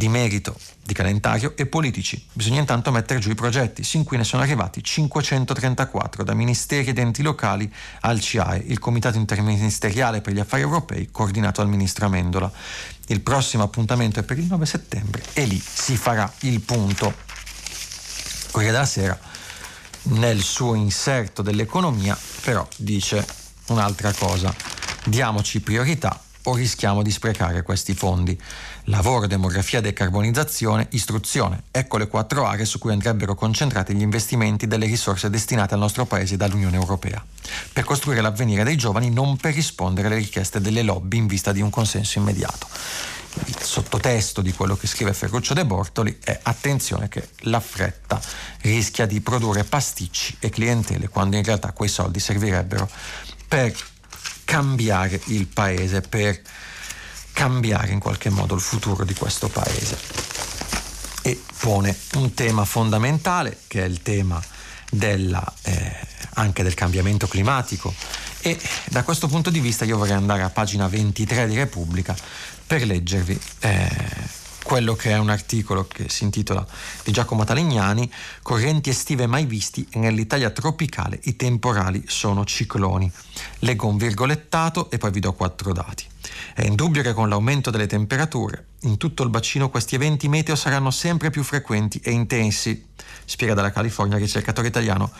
di merito, di calendario e politici. Bisogna intanto mettere giù i progetti, sin qui ne sono arrivati 534 da ministeri ed enti locali al CIAE, il Comitato Interministeriale per gli Affari Europei, coordinato dal ministro Amendola. Il prossimo appuntamento è per il 9 settembre e lì si farà il punto. Corriere della Sera nel suo inserto dell'economia però dice un'altra cosa. Diamoci priorità o rischiamo di sprecare questi fondi. Lavoro, demografia, decarbonizzazione, istruzione. Ecco le quattro aree su cui andrebbero concentrati gli investimenti delle risorse destinate al nostro Paese dall'Unione Europea, per costruire l'avvenire dei giovani, non per rispondere alle richieste delle lobby in vista di un consenso immediato. Il sottotesto di quello che scrive Ferruccio De Bortoli è attenzione che la fretta rischia di produrre pasticci e clientele quando in realtà quei soldi servirebbero per cambiare il paese, per cambiare in qualche modo il futuro di questo paese. E pone un tema fondamentale che è il tema della, eh, anche del cambiamento climatico e da questo punto di vista io vorrei andare a pagina 23 di Repubblica per leggervi eh, quello che è un articolo che si intitola di Giacomo Talegnani Correnti estive mai visti nell'Italia tropicale i temporali sono cicloni. Leggo un virgolettato e poi vi do quattro dati. È indubbio che con l'aumento delle temperature in tutto il bacino questi eventi meteo saranno sempre più frequenti e intensi, spiega dalla California il ricercatore italiano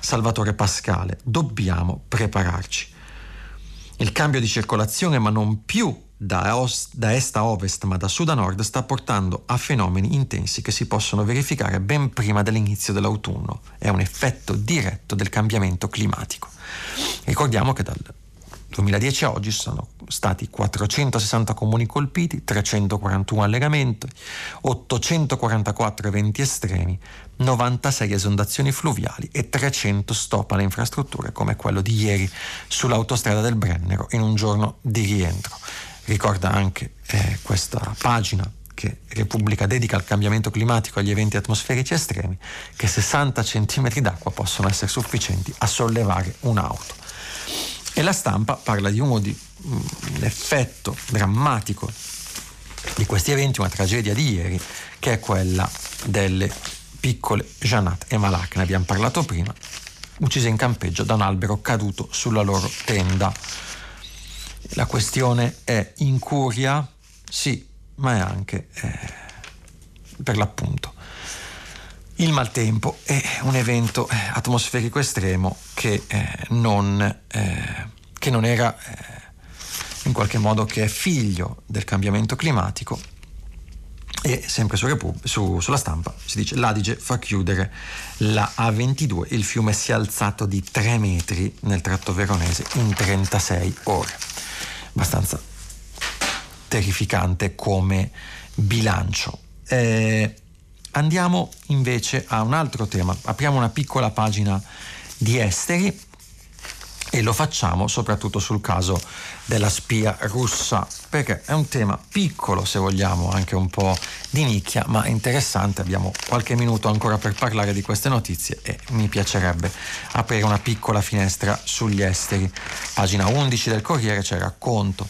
Salvatore Pascale. Dobbiamo prepararci. Il cambio di circolazione, ma non più da, os- da, est a ovest ma da sud a nord sta portando a fenomeni intensi che si possono verificare ben prima dell'inizio dell'autunno. È un effetto diretto del cambiamento climatico. Ricordiamo che dal 2010 a oggi sono stati 460 comuni colpiti, 341 allegamenti, 844 eventi estremi, 96 esondazioni fluviali e 300 stop alle infrastrutture come quello di ieri sull'autostrada del Brennero in un giorno di rientro. Ricorda anche eh, questa pagina che Repubblica dedica al cambiamento climatico e agli eventi atmosferici estremi che 60 cm d'acqua possono essere sufficienti a sollevare un'auto. E la stampa parla di uno di un mm, effetto drammatico di questi eventi, una tragedia di ieri, che è quella delle piccole Janat e Malak, ne abbiamo parlato prima, uccise in campeggio da un albero caduto sulla loro tenda. La questione è incuria, sì, ma è anche eh, per l'appunto il maltempo è un evento eh, atmosferico estremo che, eh, non, eh, che non, era eh, in qualche modo che è figlio del cambiamento climatico e sempre su Repub- su, sulla stampa si dice l'Adige fa chiudere la A22, il fiume si è alzato di 3 metri nel tratto veronese in 36 ore. Abbastanza terrificante come bilancio. Eh, Andiamo invece a un altro tema, apriamo una piccola pagina di esteri e lo facciamo soprattutto sul caso della spia russa, perché è un tema piccolo se vogliamo, anche un po' di nicchia, ma interessante. Abbiamo qualche minuto ancora per parlare di queste notizie e mi piacerebbe aprire una piccola finestra sugli esteri. Pagina 11 del Corriere c'è il racconto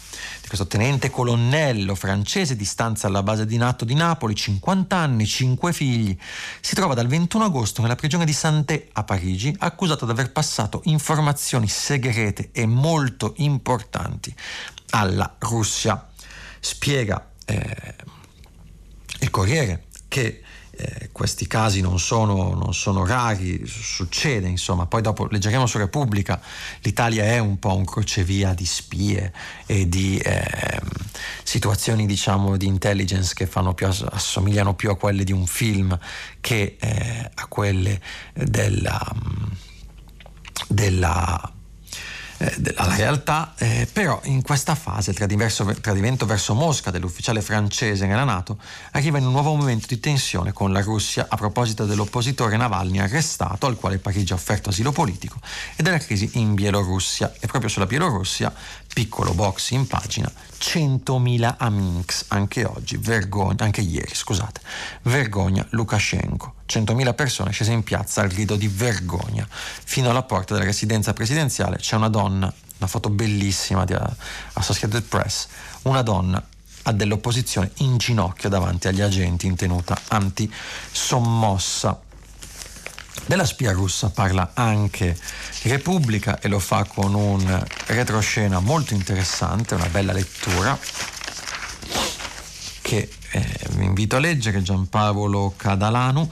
tenente colonnello francese di stanza alla base di NATO di Napoli, 50 anni, 5 figli. Si trova dal 21 agosto nella prigione di Santé a Parigi, accusato di aver passato informazioni segrete e molto importanti alla Russia. Spiega eh, il Corriere che eh, questi casi non sono, non sono, rari, succede insomma, poi dopo leggeremo su Repubblica, l'Italia è un po' un crocevia di spie e di eh, situazioni diciamo di intelligence che più, assomigliano più a quelle di un film che eh, a quelle della, della eh, alla realtà, eh, però in questa fase il tradimento verso Mosca dell'ufficiale francese nella Nato arriva in un nuovo momento di tensione con la Russia a proposito dell'oppositore Navalny arrestato, al quale Parigi ha offerto asilo politico, e della crisi in Bielorussia. E proprio sulla Bielorussia, piccolo box in pagina, 100.000 Aminx, anche oggi, vergogna, anche ieri, scusate, vergogna Lukashenko. 100.000 persone scese in piazza al grido di vergogna. Fino alla porta della residenza presidenziale c'è una donna, una foto bellissima di Associated Press, una donna dell'opposizione in ginocchio davanti agli agenti in tenuta anti-sommossa. Della spia russa parla anche Repubblica e lo fa con un retroscena molto interessante, una bella lettura. Che eh, vi invito a leggere, Giampaolo Cadalano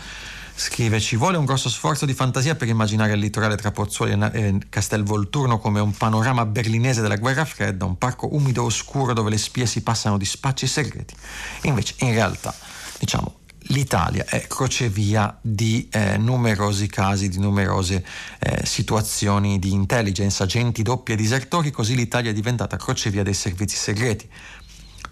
scrive ci vuole un grosso sforzo di fantasia per immaginare il litorale tra Pozzuoli e Castelvolturno come un panorama berlinese della guerra fredda, un parco umido oscuro dove le spie si passano di spacci segreti. Invece in realtà diciamo l'Italia è crocevia di eh, numerosi casi, di numerose eh, situazioni di intelligence, agenti doppi e disertori, così l'Italia è diventata crocevia dei servizi segreti.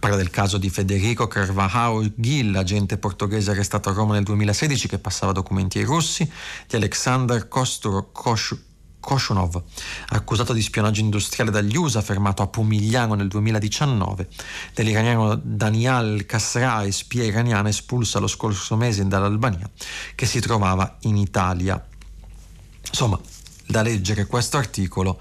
Parla del caso di Federico Carvajal Gil, agente portoghese arrestato a Roma nel 2016 che passava documenti ai russi, di Alexander Kostur Koshunov, accusato di spionaggio industriale dagli USA, fermato a Pomigliano nel 2019, dell'iraniano Daniel Kasrai, spia iraniana espulsa lo scorso mese dall'Albania, che si trovava in Italia. Insomma, da leggere questo articolo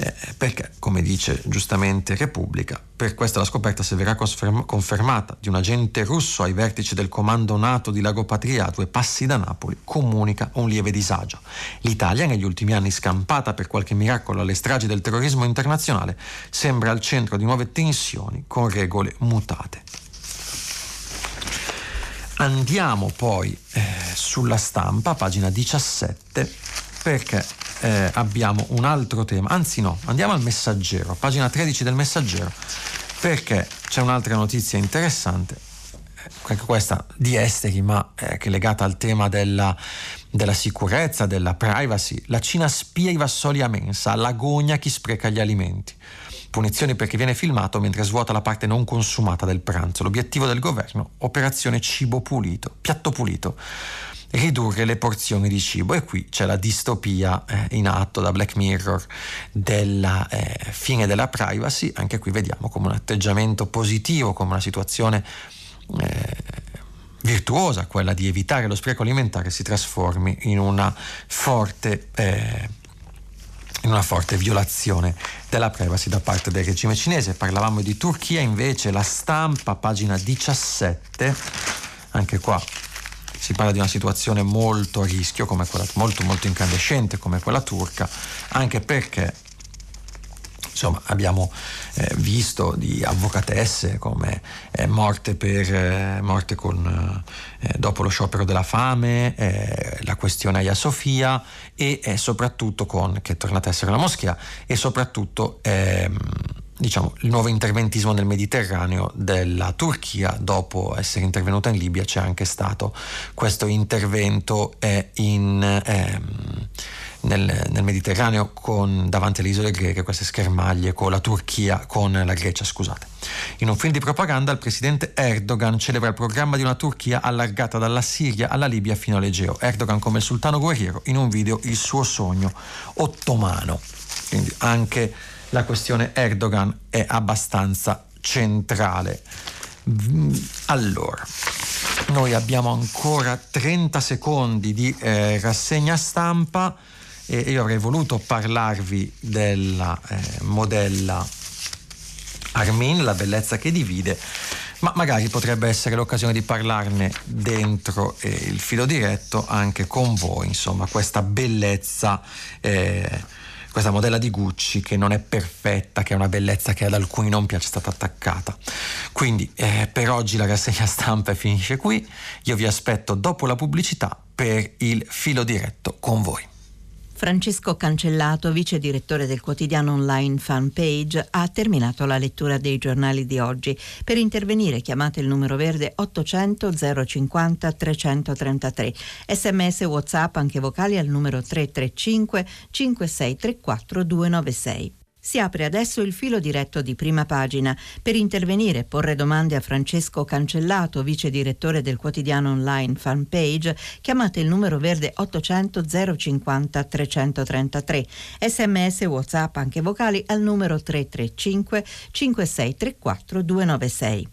eh, perché, come dice giustamente Repubblica, per questa la scoperta se verrà confermata di un agente russo ai vertici del comando NATO di Lago Patria a due passi da Napoli comunica un lieve disagio. L'Italia, negli ultimi anni scampata per qualche miracolo alle stragi del terrorismo internazionale, sembra al centro di nuove tensioni con regole mutate. Andiamo poi eh, sulla stampa, pagina 17, perché eh, abbiamo un altro tema, anzi no, andiamo al messaggero, pagina 13 del messaggero, perché c'è un'altra notizia interessante, anche eh, questa di esteri, ma eh, che è legata al tema della, della, sicurezza, della privacy. La Cina spia i vassoli a mensa, all'agonia chi spreca gli alimenti. Punizioni perché viene filmato mentre svuota la parte non consumata del pranzo. L'obiettivo del governo, operazione cibo pulito, piatto pulito ridurre le porzioni di cibo. E qui c'è la distopia eh, in atto da Black Mirror della eh, fine della privacy, anche qui vediamo come un atteggiamento positivo, come una situazione eh, virtuosa, quella di evitare lo spreco alimentare, si trasformi in una forte eh, in una forte violazione della privacy da parte del regime cinese. Parlavamo di Turchia, invece la stampa, pagina 17, anche qua si parla di una situazione molto a rischio, come quella, molto, molto incandescente come quella turca, anche perché insomma, abbiamo eh, visto di avvocatesse come eh, morte, per, eh, morte con, eh, dopo lo sciopero della fame, eh, la questione Aya Sofia e eh, soprattutto con, che è tornata a essere una moschea, e soprattutto ehm, diciamo, il nuovo interventismo nel Mediterraneo della Turchia. Dopo essere intervenuta in Libia c'è anche stato questo intervento eh, in, eh, nel, nel, Mediterraneo con, davanti alle isole greche, queste schermaglie con la Turchia, con la Grecia, scusate. In un film di propaganda il presidente Erdogan celebra il programma di una Turchia allargata dalla Siria alla Libia fino all'Egeo. Erdogan come sultano guerriero, in un video il suo sogno ottomano. Quindi anche la questione Erdogan è abbastanza centrale. Allora, noi abbiamo ancora 30 secondi di eh, rassegna stampa e io avrei voluto parlarvi della eh, modella Armin, la bellezza che divide, ma magari potrebbe essere l'occasione di parlarne dentro eh, il filo diretto anche con voi, insomma, questa bellezza eh, questa modella di Gucci che non è perfetta, che è una bellezza che ad alcuni non piace, è stata attaccata. Quindi eh, per oggi la rassegna stampa finisce qui, io vi aspetto dopo la pubblicità per il filo diretto con voi. Francesco Cancellato, vice direttore del quotidiano online Fanpage, ha terminato la lettura dei giornali di oggi. Per intervenire chiamate il numero verde 800 050 333. Sms WhatsApp anche vocali al numero 335 5634 296. Si apre adesso il filo diretto di prima pagina. Per intervenire e porre domande a Francesco Cancellato, vice direttore del quotidiano online Fanpage, chiamate il numero verde 800 050 333. Sms WhatsApp anche vocali al numero 335 5634 296.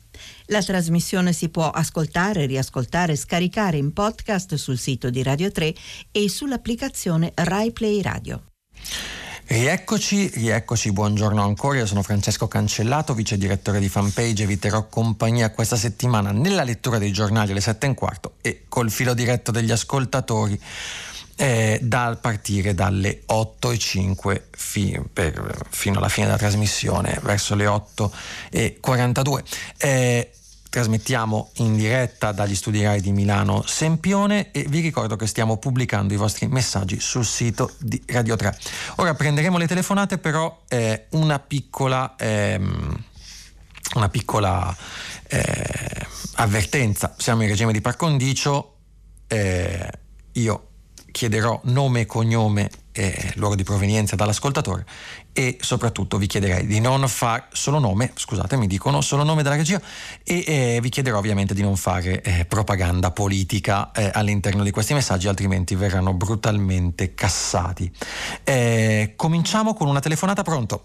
La trasmissione si può ascoltare, riascoltare scaricare in podcast sul sito di Radio 3 e sull'applicazione RaiPlay Radio. Rieccoci, rieccoci, buongiorno ancora, io sono Francesco Cancellato, vice direttore di fanpage e vi terrò compagnia questa settimana nella lettura dei giornali alle 7 e un quarto e col filo diretto degli ascoltatori eh, da partire dalle 8 e 5 fi, per, fino alla fine della trasmissione, verso le 8 e 42. Eh, trasmettiamo in diretta dagli studi RAI di Milano Sempione e vi ricordo che stiamo pubblicando i vostri messaggi sul sito di Radio 3. Ora prenderemo le telefonate, però eh, una piccola, ehm, una piccola eh, avvertenza. Siamo in regime di par condicio, eh, io chiederò nome e cognome e luogo di provenienza dall'ascoltatore e soprattutto vi chiederei di non fare solo nome, scusate mi dicono solo nome della regia e eh, vi chiederò ovviamente di non fare eh, propaganda politica eh, all'interno di questi messaggi altrimenti verranno brutalmente cassati. Eh, cominciamo con una telefonata, pronto?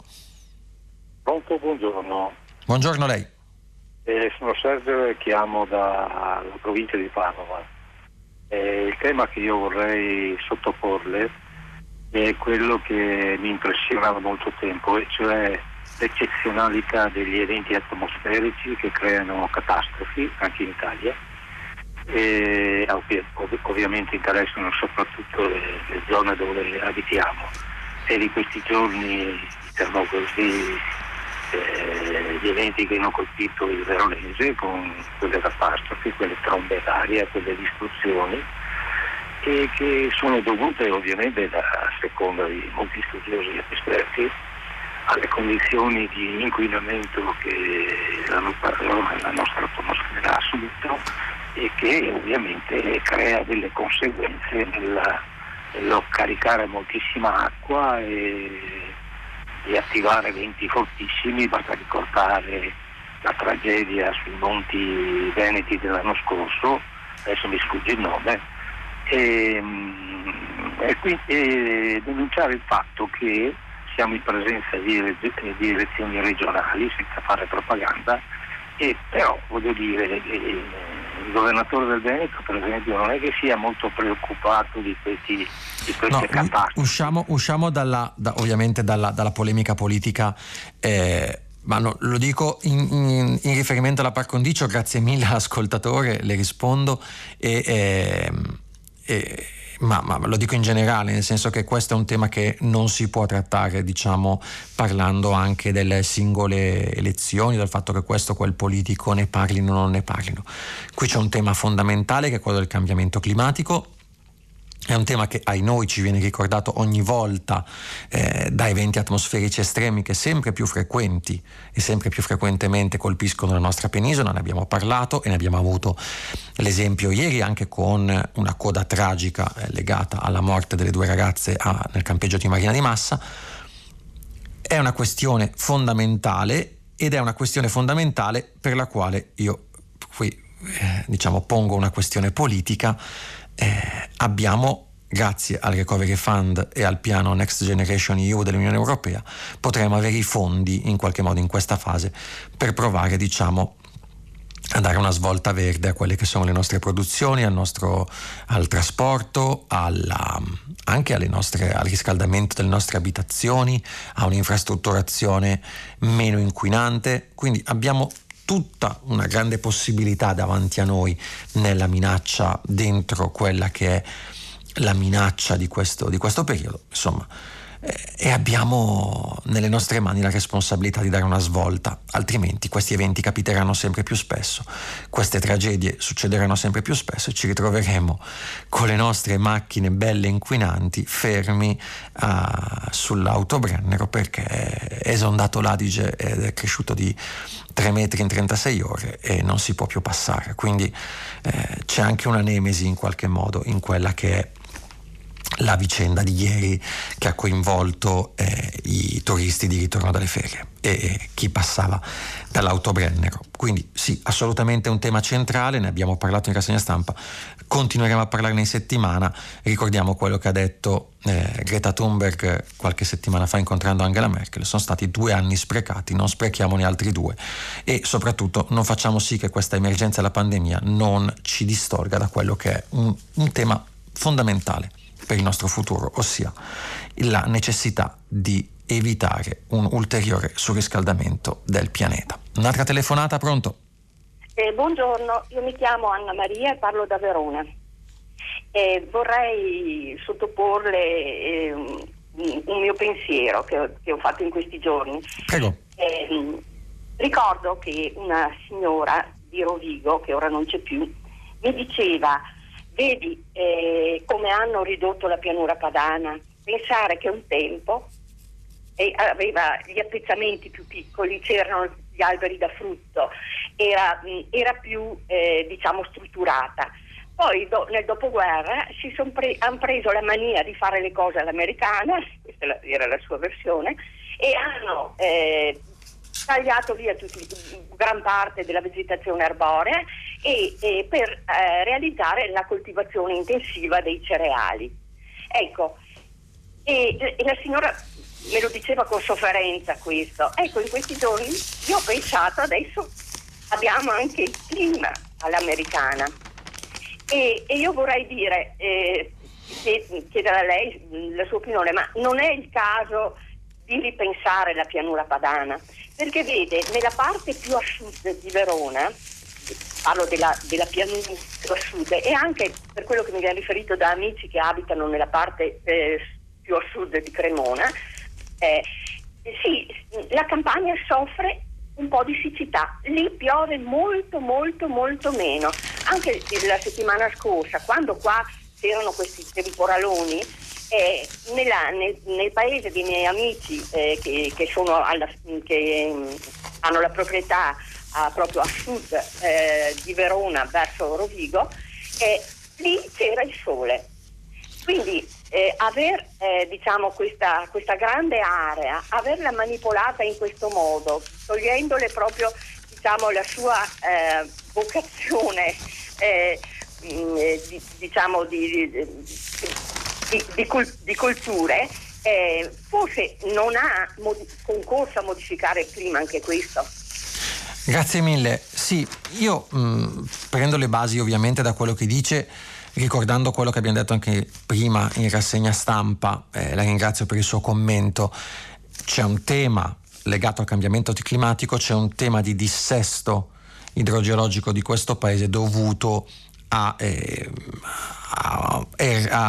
Pronto, buongiorno. Buongiorno lei. Eh, sono Sergio e chiamo dalla provincia di Padova eh, il tema che io vorrei sottoporle è quello che mi impressiona da molto tempo, e cioè l'eccezionalità degli eventi atmosferici che creano catastrofi anche in Italia. E ov- ovviamente interessano soprattutto le, le, zone dove abitiamo. E di questi giorni diciamo così eh, gli eventi che hanno colpito il Veronese con quelle catastrofi, quelle trombe d'aria, quelle distruzioni e che sono dovute ovviamente a seconda di molti studiosi e esperti alle condizioni di inquinamento che la, la nostra atmosfera ha subito e che ovviamente crea delle conseguenze nella, nello caricare moltissima acqua e di attivare venti fortissimi, basta ricordare la tragedia sui monti veneti dell'anno scorso, adesso mi sfugge il nome, e, mm, e, quindi, e denunciare il fatto che siamo in presenza di, di elezioni regionali senza fare propaganda e però voglio dire il governatore del Veneto per esempio non è che sia molto preoccupato di, questi, di queste no, catastrofi. usciamo, usciamo dalla, da, ovviamente dalla, dalla, polemica politica eh, ma no, lo dico in, in, in, riferimento alla par condicio grazie mille all'ascoltatore le rispondo e, e, ma, ma, lo dico in generale, nel senso che questo è un tema che non si può trattare, diciamo, parlando anche delle singole elezioni, del fatto che questo o quel politico ne parlino o non ne parlino. Qui c'è un tema fondamentale che è quello del cambiamento climatico è un tema che ai noi ci viene ricordato ogni volta eh, da eventi atmosferici estremi che sempre più frequenti e sempre più frequentemente colpiscono la nostra penisola, ne abbiamo parlato e ne abbiamo avuto l'esempio ieri anche con una coda tragica eh, legata alla morte delle due ragazze a, nel campeggio di Marina di Massa. È una questione fondamentale ed è una questione fondamentale per la quale io qui eh, diciamo pongo una questione politica eh, abbiamo grazie al Recovery Fund e al piano Next Generation EU dell'Unione Europea, potremo avere i fondi in qualche modo in questa fase per provare, diciamo, a dare una svolta verde a quelle che sono le nostre produzioni, al, nostro, al trasporto, alla, anche nostre, al riscaldamento delle nostre abitazioni, a un'infrastrutturazione meno inquinante. Quindi abbiamo tutta una grande possibilità davanti a noi nella minaccia dentro quella che è la minaccia di questo, di questo periodo. Insomma, e abbiamo nelle nostre mani la responsabilità di dare una svolta, altrimenti questi eventi capiteranno sempre più spesso, queste tragedie succederanno sempre più spesso e ci ritroveremo con le nostre macchine belle inquinanti fermi uh, sull'autobrennero perché è esondato l'Adige ed è cresciuto di 3 metri in 36 ore e non si può più passare, quindi eh, c'è anche una nemesi in qualche modo in quella che è la vicenda di ieri che ha coinvolto eh, i turisti di ritorno dalle ferie e chi passava dall'autobrennero. Quindi sì, assolutamente un tema centrale, ne abbiamo parlato in rassegna stampa, continueremo a parlarne in settimana. Ricordiamo quello che ha detto eh, Greta Thunberg qualche settimana fa incontrando Angela Merkel, sono stati due anni sprecati, non sprechiamone altri due e soprattutto non facciamo sì che questa emergenza la pandemia non ci distolga da quello che è un, un tema fondamentale per il nostro futuro, ossia la necessità di evitare un ulteriore surriscaldamento del pianeta. Un'altra telefonata, pronto? Eh, buongiorno, io mi chiamo Anna Maria e parlo da Verona. Eh, vorrei sottoporle eh, un mio pensiero che ho, che ho, fatto in questi giorni. Prego. Eh, ricordo che una signora di Rovigo, che ora non c'è più, mi diceva, vedi eh, come hanno ridotto la pianura padana, pensare che un tempo eh, aveva gli appezzamenti più piccoli, c'erano gli alberi da frutto, era, mh, era più eh, diciamo strutturata. Poi do, nel dopoguerra si pre- hanno preso la mania di fare le cose all'americana, questa era la sua versione, e hanno eh, tagliato via tutti, gran parte della vegetazione arborea e, e per eh, realizzare la coltivazione intensiva dei cereali. Ecco, e, e, la signora me lo diceva con sofferenza questo. Ecco, in questi giorni io ho pensato adesso abbiamo anche il clima all'americana e, e io vorrei dire, eh, chiedere a lei la sua opinione, ma non è il caso di ripensare la pianura padana? Perché vede, nella parte più a sud di Verona, parlo della, della pianura più a sud e anche per quello che mi viene riferito da amici che abitano nella parte eh, più a sud di Cremona, eh, sì, la campagna soffre un po' di siccità, lì piove molto molto molto meno. Anche la settimana scorsa, quando qua c'erano questi temporaloni, eh, nella, nel, nel, paese dei miei amici eh, che, che, alla, che mh, hanno la proprietà a, proprio a sud eh, di Verona verso Rovigo, lì c'era il sole. Quindi eh, aver eh, diciamo, questa, questa, grande area, averla manipolata in questo modo, togliendole proprio diciamo, la sua eh, vocazione mm, di, diciamo, di, di, di, di culture, eh, forse non ha mod- concorso a modificare il clima anche questo. Grazie mille. Sì, io mh, mm, prendo le basi ovviamente da quello che dice, ricordando quello che abbiamo detto anche prima in rassegna stampa, eh, la ringrazio per il suo commento, c'è un tema legato al cambiamento climatico, c'è un tema di dissesto idrogeologico di questo paese dovuto a, eh, a,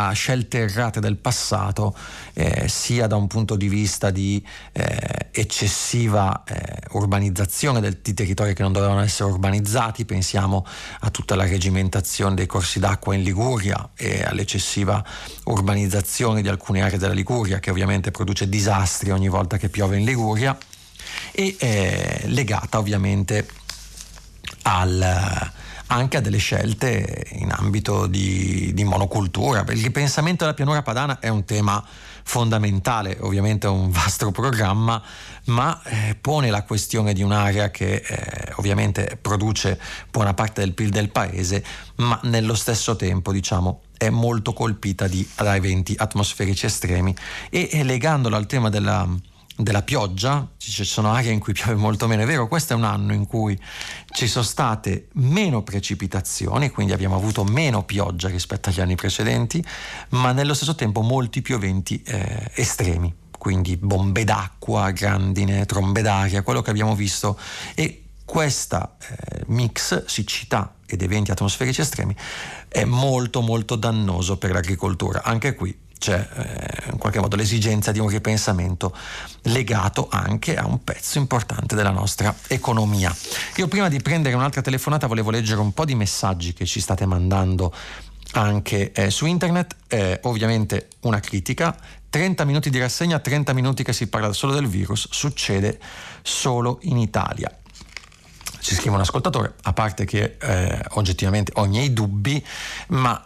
a, scelte errate del passato, eh, sia da un punto di vista di eh, eccessiva eh, urbanizzazione del, di territori che non dovevano essere urbanizzati, pensiamo a tutta la regimentazione dei corsi d'acqua in Liguria e all'eccessiva urbanizzazione di alcune aree della Liguria che ovviamente produce disastri ogni volta che piove in Liguria e eh, legata ovviamente al anche a delle scelte in ambito di, di monocultura, perché il ripensamento della pianura padana è un tema fondamentale, ovviamente è un vasto programma, ma eh, pone la questione di un'area che eh, ovviamente produce buona parte del PIL del paese, ma nello stesso tempo diciamo è molto colpita da eventi atmosferici estremi. E, e legandolo al tema della, della pioggia, ci sono aree in cui piove molto meno, è vero, questo è un anno in cui ci sono state meno precipitazioni, quindi abbiamo avuto meno pioggia rispetto agli anni precedenti, ma nello stesso tempo molti più eventi eh, estremi, quindi bombe d'acqua, grandine, trombe d'aria, quello che abbiamo visto e questa eh, mix, siccità ed eventi atmosferici estremi è molto molto dannoso per l'agricoltura. Anche qui c'è eh, in qualche modo l'esigenza di un ripensamento legato anche a un pezzo importante della nostra economia. Io prima di prendere un'altra telefonata volevo leggere un po' di messaggi che ci state mandando anche eh, su internet, eh, ovviamente una critica, 30 minuti di rassegna, 30 minuti che si parla solo del virus, succede solo in Italia. Ci scrive un ascoltatore, a parte che eh, oggettivamente ho i miei dubbi, ma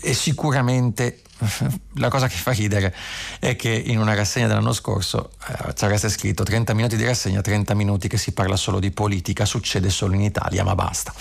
è sicuramente la cosa che fa ridere è che in una rassegna dell'anno scorso eh, c'era scritto 30 minuti di rassegna, 30 minuti che si parla solo di politica, succede solo in Italia, ma basta.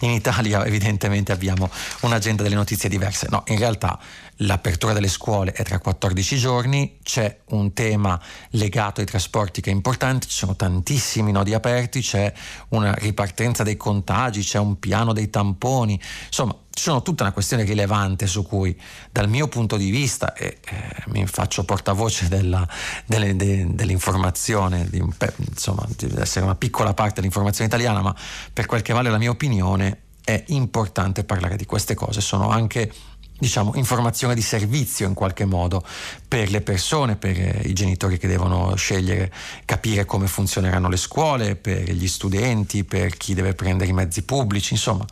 In Italia evidentemente abbiamo un'agenda delle notizie diverse. No, in realtà l'apertura delle scuole è tra 14 giorni, c'è un tema legato ai trasporti che è importante, ci sono tantissimi nodi aperti, c'è una ripartenza dei contagi, c'è un piano dei tamponi, insomma ci sono tutta una questione rilevante su cui dal mio punto di vista, e eh, mi faccio portavoce della, delle, de, dell'informazione, di, insomma di essere una piccola parte dell'informazione italiana, ma per quel che vale la mia opinione è importante parlare di queste cose, sono anche diciamo, informazione di servizio in qualche modo per le persone, per eh, i genitori che devono scegliere, capire come funzioneranno le scuole, per gli studenti, per chi deve prendere i mezzi pubblici, insomma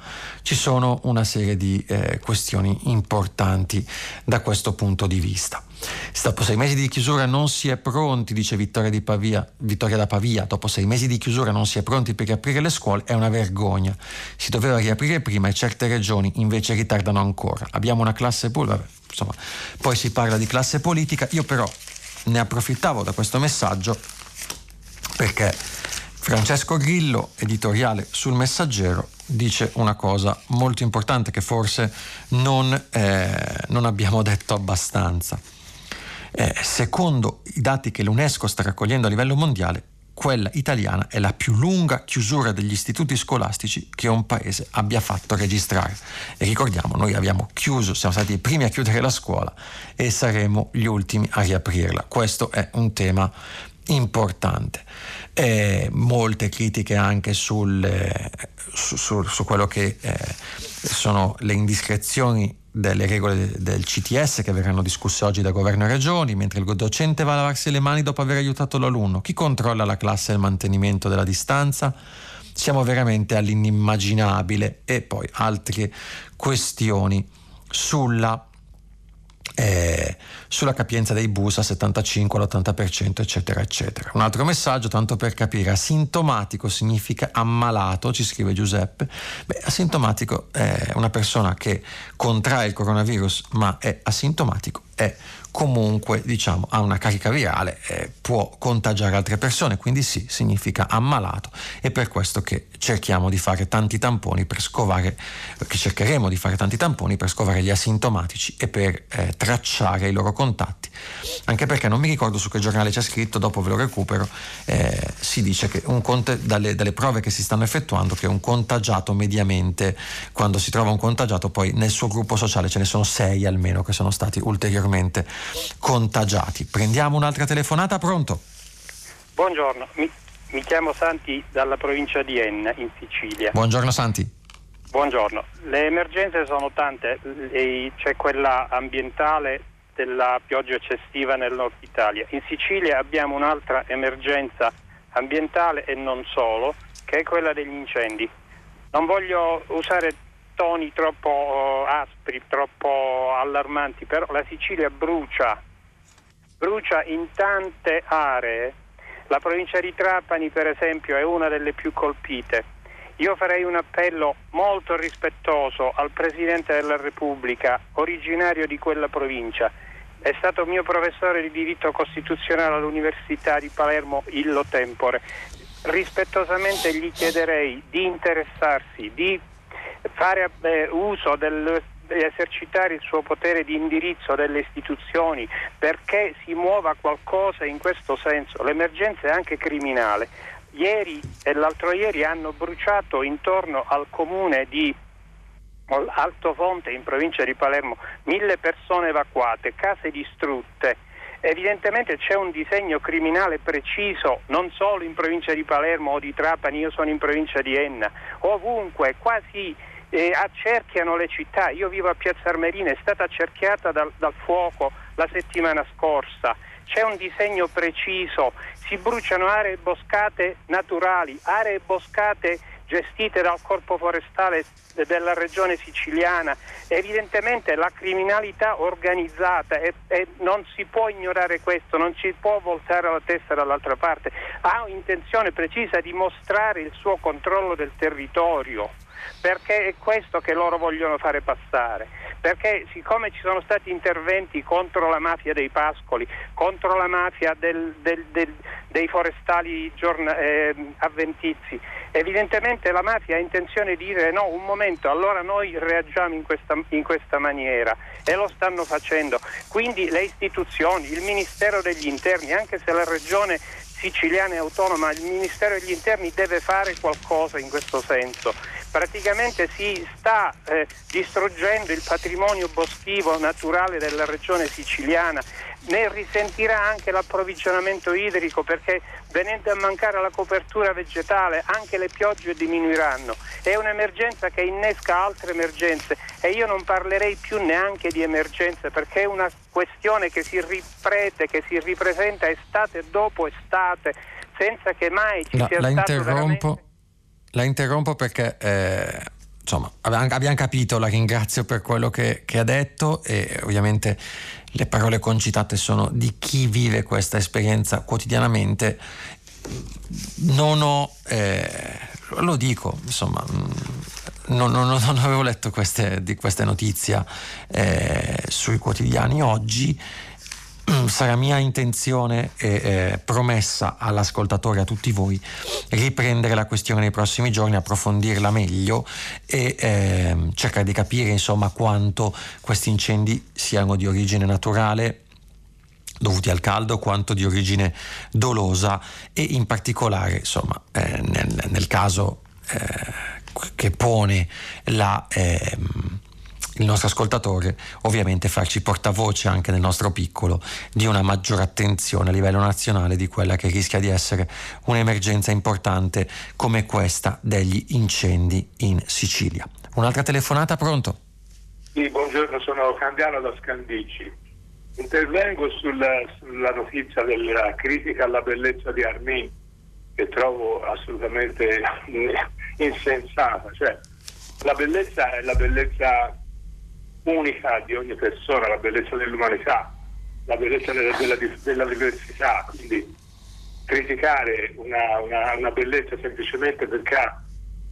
ci sono una serie di eh, questioni importanti da questo punto di vista. Dopo sei mesi di chiusura non si è pronti, dice Vittoria, Pavia, Vittoria, da Pavia, dopo sei mesi di chiusura non si è pronti per riaprire le scuole, è una vergogna. Si doveva riaprire prima e certe regioni invece ritardano ancora. Abbiamo una classe pure, insomma, poi si parla di classe politica, io però ne approfittavo da questo messaggio perché Francesco Grillo, editoriale sul Messaggero, dice una cosa molto importante che forse non, eh, non abbiamo detto abbastanza. Eh, secondo i dati che l'UNESCO sta raccogliendo a livello mondiale, quella italiana è la più lunga chiusura degli istituti scolastici che un paese abbia fatto registrare. E ricordiamo, noi abbiamo chiuso, siamo stati i primi a chiudere la scuola e saremo gli ultimi a riaprirla. Questo è un tema importante. Eh, molte critiche anche sul, eh, su, su, su, quello che eh, sono le indiscrezioni delle regole del CTS che verranno discusse oggi da governo e regioni, mentre il docente va a lavarsi le mani dopo aver aiutato l'alunno. Chi controlla la classe e il mantenimento della distanza? Siamo veramente all'inimmaginabile e poi altre questioni sulla eh, sulla capienza dei bus al 75 all'80% eccetera eccetera. Un altro messaggio tanto per capire, asintomatico significa ammalato, ci scrive Giuseppe. Beh, asintomatico è una persona che contrae il coronavirus ma è asintomatico, è comunque diciamo, ha una carica virale, eh, può contagiare altre persone, quindi sì, significa ammalato. È per questo che cerchiamo di fare tanti tamponi per scovare, che cercheremo di fare tanti tamponi per scovare gli asintomatici e per eh, tracciare i loro contatti. Anche perché non mi ricordo su che giornale c'è scritto, dopo ve lo recupero, eh, si dice che cont- dalle, dalle prove che si stanno effettuando che un contagiato mediamente, quando si trova un contagiato, poi nel suo gruppo sociale ce ne sono sei almeno che sono stati ulteriormente contagiati. Prendiamo un'altra telefonata, pronto? Buongiorno, mi, mi chiamo Santi dalla provincia di Enna in Sicilia. Buongiorno Santi. Buongiorno, le emergenze sono tante, c'è quella ambientale della pioggia eccessiva nel nord Italia. In Sicilia abbiamo un'altra emergenza ambientale e non solo, che è quella degli incendi. Non voglio usare toni troppo eh, aspri, troppo allarmanti, però la Sicilia brucia, brucia in tante aree. La provincia di Trapani, per esempio, è una delle più colpite. Io farei un appello molto rispettoso al Presidente della Repubblica, originario di quella provincia. È stato mio professore di diritto costituzionale all'Università di Palermo illo tempore. Rispettosamente gli chiederei di interessarsi, di fare eh, uso del, esercitare il suo potere di indirizzo delle istituzioni perché si muova qualcosa in questo senso. L'emergenza è anche criminale. Ieri e l'altro ieri hanno bruciato intorno al comune di Alto Fonte in provincia di Palermo mille persone evacuate, case distrutte. Evidentemente c'è un disegno criminale preciso non solo in provincia di Palermo o di Trapani, io sono in provincia di Enna, ovunque, quasi eh, accerchiano le città. Io vivo a Piazza Armerina, è stata accerchiata dal, dal fuoco la settimana scorsa. C'è un disegno preciso, si bruciano aree boscate naturali, aree boscate gestite dal corpo forestale della regione siciliana. Evidentemente la criminalità organizzata e, e, non si può ignorare questo, non si può voltare la testa dall'altra parte, ha intenzione precisa di mostrare il suo controllo del territorio perché è questo che loro vogliono fare passare, perché siccome ci sono stati interventi contro la mafia dei pascoli, contro la mafia del, del, del, dei forestali giorna, eh, avventizi, evidentemente la mafia ha intenzione di dire no, un momento, allora noi reagiamo in questa, in questa maniera. E lo stanno facendo. Quindi le istituzioni, il Ministero degli Interni, anche se la regione siciliana è autonoma, il Ministero degli Interni deve fare qualcosa in questo senso praticamente si sta eh, distruggendo il patrimonio boschivo naturale della regione siciliana ne risentirà anche l'approvvigionamento idrico perché venendo a mancare la copertura vegetale anche le piogge diminuiranno. È un'emergenza che innesca altre emergenze e io non parlerei più neanche di emergenze perché è una questione che si riprete, che si ripresenta estate dopo estate senza che mai ci la, sia la stato interrompo, veramente... La interrompo perché... Eh insomma, abbiamo capito, la ringrazio per quello che, che, ha detto e ovviamente le parole concitate sono di chi vive questa esperienza quotidianamente. Non ho, eh, lo dico, insomma, mm, non, non, non avevo letto queste, di queste notizie eh, sui quotidiani oggi sarà mia intenzione e eh, promessa all'ascoltatore, a tutti voi, riprendere la questione nei prossimi giorni, approfondirla meglio e eh, cercare di capire insomma quanto questi incendi siano di origine naturale dovuti al caldo quanto di origine dolosa e in particolare insomma eh, nel, nel, caso eh, che pone la ehm, il nostro ascoltatore ovviamente farci portavoce anche nel nostro piccolo di una maggiore attenzione a livello nazionale di quella che rischia di essere un'emergenza importante come questa degli incendi in Sicilia. Un'altra telefonata, pronto? Sì, buongiorno, sono Candiano da Scandicci. Intervengo sulla, sulla notizia della critica alla bellezza di Armin, che trovo assolutamente insensata. Cioè, la bellezza è la bellezza unica di ogni persona, la bellezza dell'umanità, la bellezza della, della, della diversità, quindi criticare una, una, una, bellezza semplicemente perché ha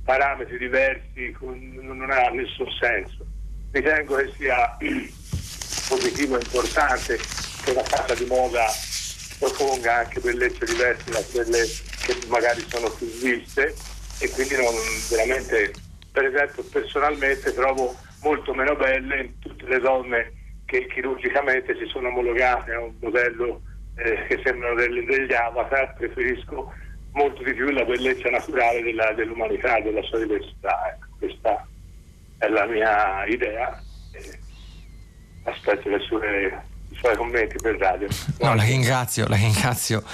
parametri diversi non ha nessun senso. Ritengo che sia positivo e importante che la casa di moda proponga anche bellezze diverse da quelle che magari sono più viste e quindi non veramente, per esempio personalmente trovo molto meno belle tutte le donne che chirurgicamente si sono omologate a un modello eh, che sembrano degli, degli avatar, preferisco molto di più la bellezza naturale della, dell'umanità, della sua diversità. Ecco, questa è la mia idea. Aspetto sue, i suoi commenti per radio. No, la ringrazio, la ringrazio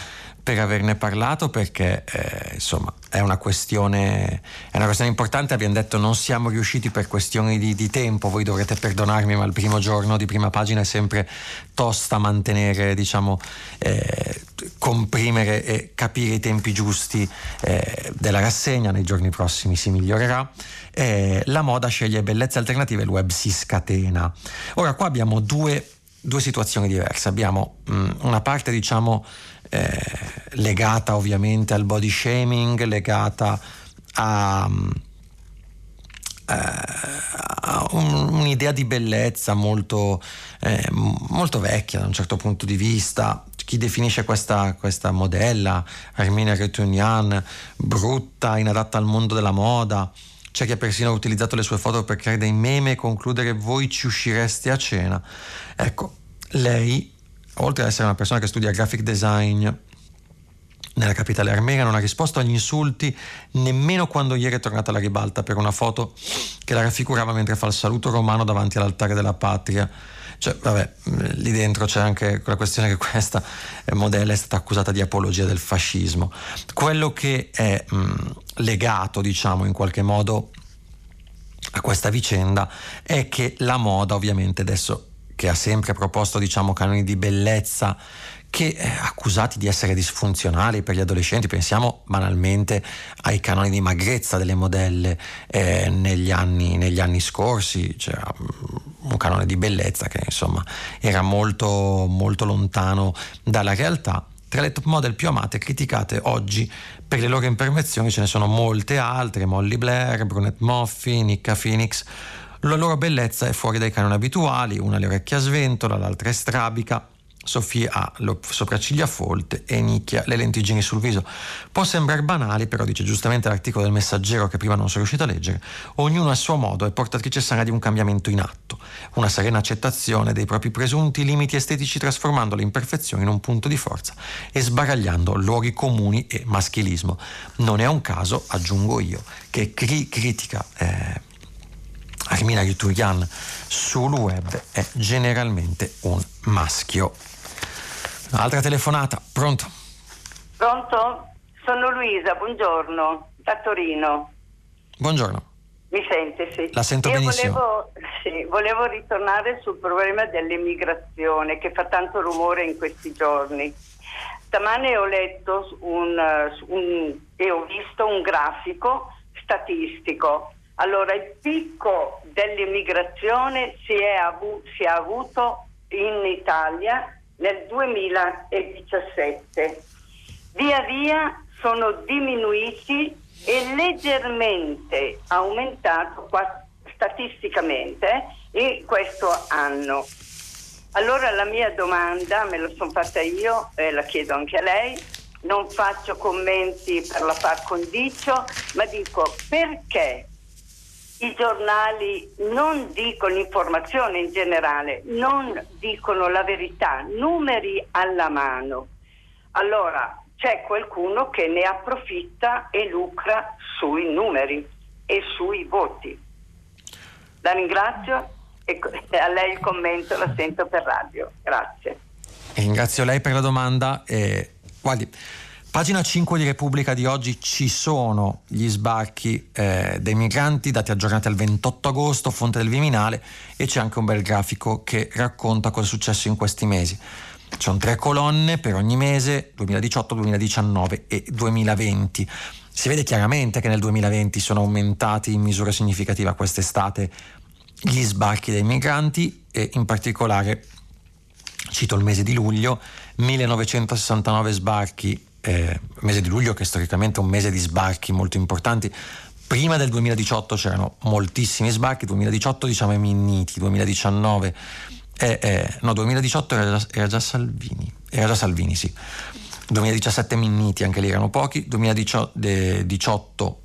per averne parlato perché eh, insomma è una, questione, è una questione importante, abbiamo detto non siamo riusciti per questioni di, di, tempo, voi dovrete perdonarmi ma il primo giorno di prima pagina è sempre tosta mantenere, diciamo, eh, comprimere e capire i tempi giusti eh, della rassegna, nei giorni prossimi si migliorerà. Eh, la moda sceglie bellezze alternative, il web si scatena. Ora qua abbiamo due, due situazioni diverse, abbiamo mh, mm, una parte diciamo eh, legata ovviamente al body shaming, legata a, eh, a un, un'idea di bellezza molto, eh, molto, vecchia da un certo punto di vista. Chi definisce questa, questa modella, Armina Retunian, brutta, inadatta al mondo della moda, c'è chi ha persino utilizzato le sue foto per creare dei meme e concludere voi ci uscireste a cena. Ecco, lei oltre ad essere una persona che studia graphic design nella capitale armena, non ha risposto agli insulti nemmeno quando ieri è tornata alla ribalta per una foto che la raffigurava mentre fa il saluto romano davanti all'altare della patria. Cioè, vabbè, lì dentro c'è anche la questione che questa modella è stata accusata di apologia del fascismo. Quello che è mh, legato, diciamo, in qualche modo a questa vicenda è che la moda ovviamente adesso che ha sempre proposto diciamo, canoni di bellezza che eh, accusati di essere disfunzionali per gli adolescenti, pensiamo banalmente ai canoni di magrezza delle modelle eh, negli, anni, negli, anni, scorsi, c'era mm, un canone di bellezza che insomma era molto, molto lontano dalla realtà. Tra le top model più amate e criticate oggi per le loro imperfezioni ce ne sono molte altre, Molly Blair, Brunette Moffi, Nicca Phoenix, la loro bellezza è fuori dai canoni abituali, una le orecchie a sventola, l'altra è strabica, Sofia ha le sopracciglia folte e nicchia le lentiggini sul viso. Può sembrare banali, però dice giustamente l'articolo del messaggero che prima non sono riuscito a leggere, ognuno a suo modo è portatrice sana di un cambiamento in atto, una serena accettazione dei propri presunti limiti estetici trasformando le imperfezioni in un punto di forza e sbaragliando luoghi comuni e maschilismo. Non è un caso, aggiungo io, che cri- critica eh, Armina Yuturian sul web è generalmente un maschio. Altra telefonata, pronto? Pronto? Sono Luisa, buongiorno, da Torino. Buongiorno. Mi sente, sì. La sento Io benissimo. Volevo, sì, volevo ritornare sul problema dell'immigrazione che fa tanto rumore in questi giorni. Stamane ho letto un, un, e ho visto un grafico statistico. Allora, il picco dell'immigrazione si è, avu- si è avuto in Italia nel 2017. Via via sono diminuiti e leggermente aumentato statisticamente in questo anno. Allora la mia domanda, me la sono fatta io e la chiedo anche a lei, non faccio commenti per la par condicio, ma dico perché i giornali non dicono informazione in generale, non dicono la verità, numeri alla mano. Allora c'è qualcuno che ne approfitta e lucra sui numeri e sui voti. La ringrazio e a lei il commento la sento per radio. Grazie. Ringrazio lei per la domanda. Eh, guardi, pagina 5 di Repubblica di oggi ci sono gli sbarchi eh, dei migranti dati aggiornati al 28 agosto, fonte del Viminale, e c'è anche un bel grafico che racconta cosa è successo in questi mesi. Ci sono tre colonne per ogni mese, 2018, 2019 e 2020. Si vede chiaramente che nel 2020 sono aumentati in misura significativa quest'estate gli sbarchi dei migranti e in particolare cito il mese di luglio 1969 sbarchi eh, mese di luglio che è storicamente un mese di sbarchi molto importanti. Prima del 2018 c'erano moltissimi sbarchi 2018 diciamo i minniti 2019 eh, eh, no 2018 era già, era già Salvini era già Salvini sì. 2017 minniti anche lì erano pochi 2018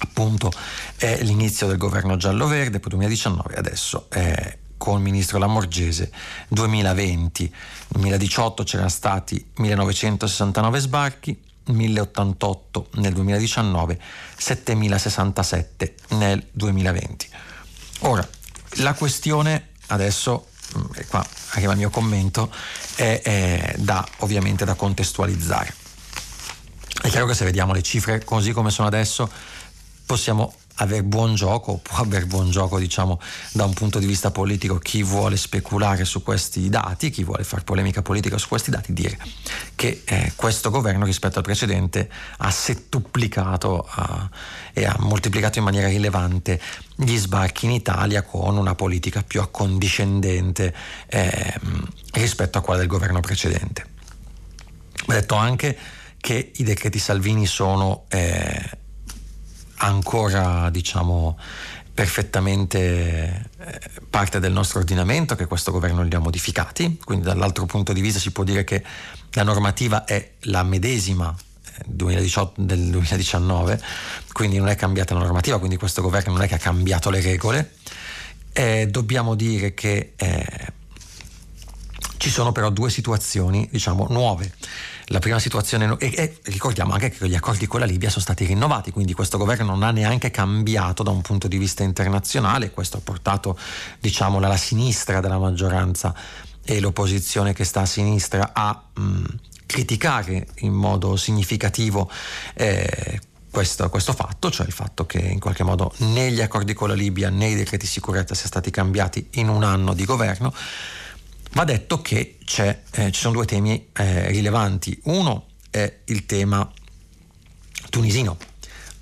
appunto è l'inizio del governo giallo-verde, poi 2019 adesso è con il ministro Lamorgese 2020. Nel 2018 c'erano stati 1969 sbarchi, 1088 nel 2019, 7067 nel 2020. Ora, la questione adesso, e qua arriva il mio commento, è, è da, ovviamente da contestualizzare. È chiaro che se vediamo le cifre così come sono adesso, possiamo avere buon gioco, può avere buon gioco diciamo da un punto di vista politico chi vuole speculare su questi dati, chi vuole fare polemica politica su questi dati, dire che eh, questo governo rispetto al precedente ha settuplicato ha, e ha moltiplicato in maniera rilevante gli sbarchi in Italia con una politica più accondiscendente eh, rispetto a quella del governo precedente. Va detto anche che i decreti Salvini sono eh, ancora diciamo perfettamente eh, parte del nostro ordinamento che questo governo li ha modificati, quindi dall'altro punto di vista si può dire che la normativa è la medesima 2018, eh, del 2019, quindi non è cambiata la normativa, quindi questo governo non è che ha cambiato le regole. Eh, dobbiamo dire che eh, ci sono però due situazioni, diciamo, nuove. La prima situazione, e, e, ricordiamo anche che gli accordi con la Libia sono stati rinnovati, quindi questo governo non ha neanche cambiato da un punto di vista internazionale, questo ha portato diciamo, la sinistra della maggioranza e l'opposizione che sta a sinistra a mh, criticare in modo significativo eh, questo, questo, fatto, cioè il fatto che in qualche modo né gli accordi con la Libia né i decreti sicurezza siano stati cambiati in un anno di governo. Va detto che eh, ci sono due temi eh, rilevanti. Uno è il tema tunisino.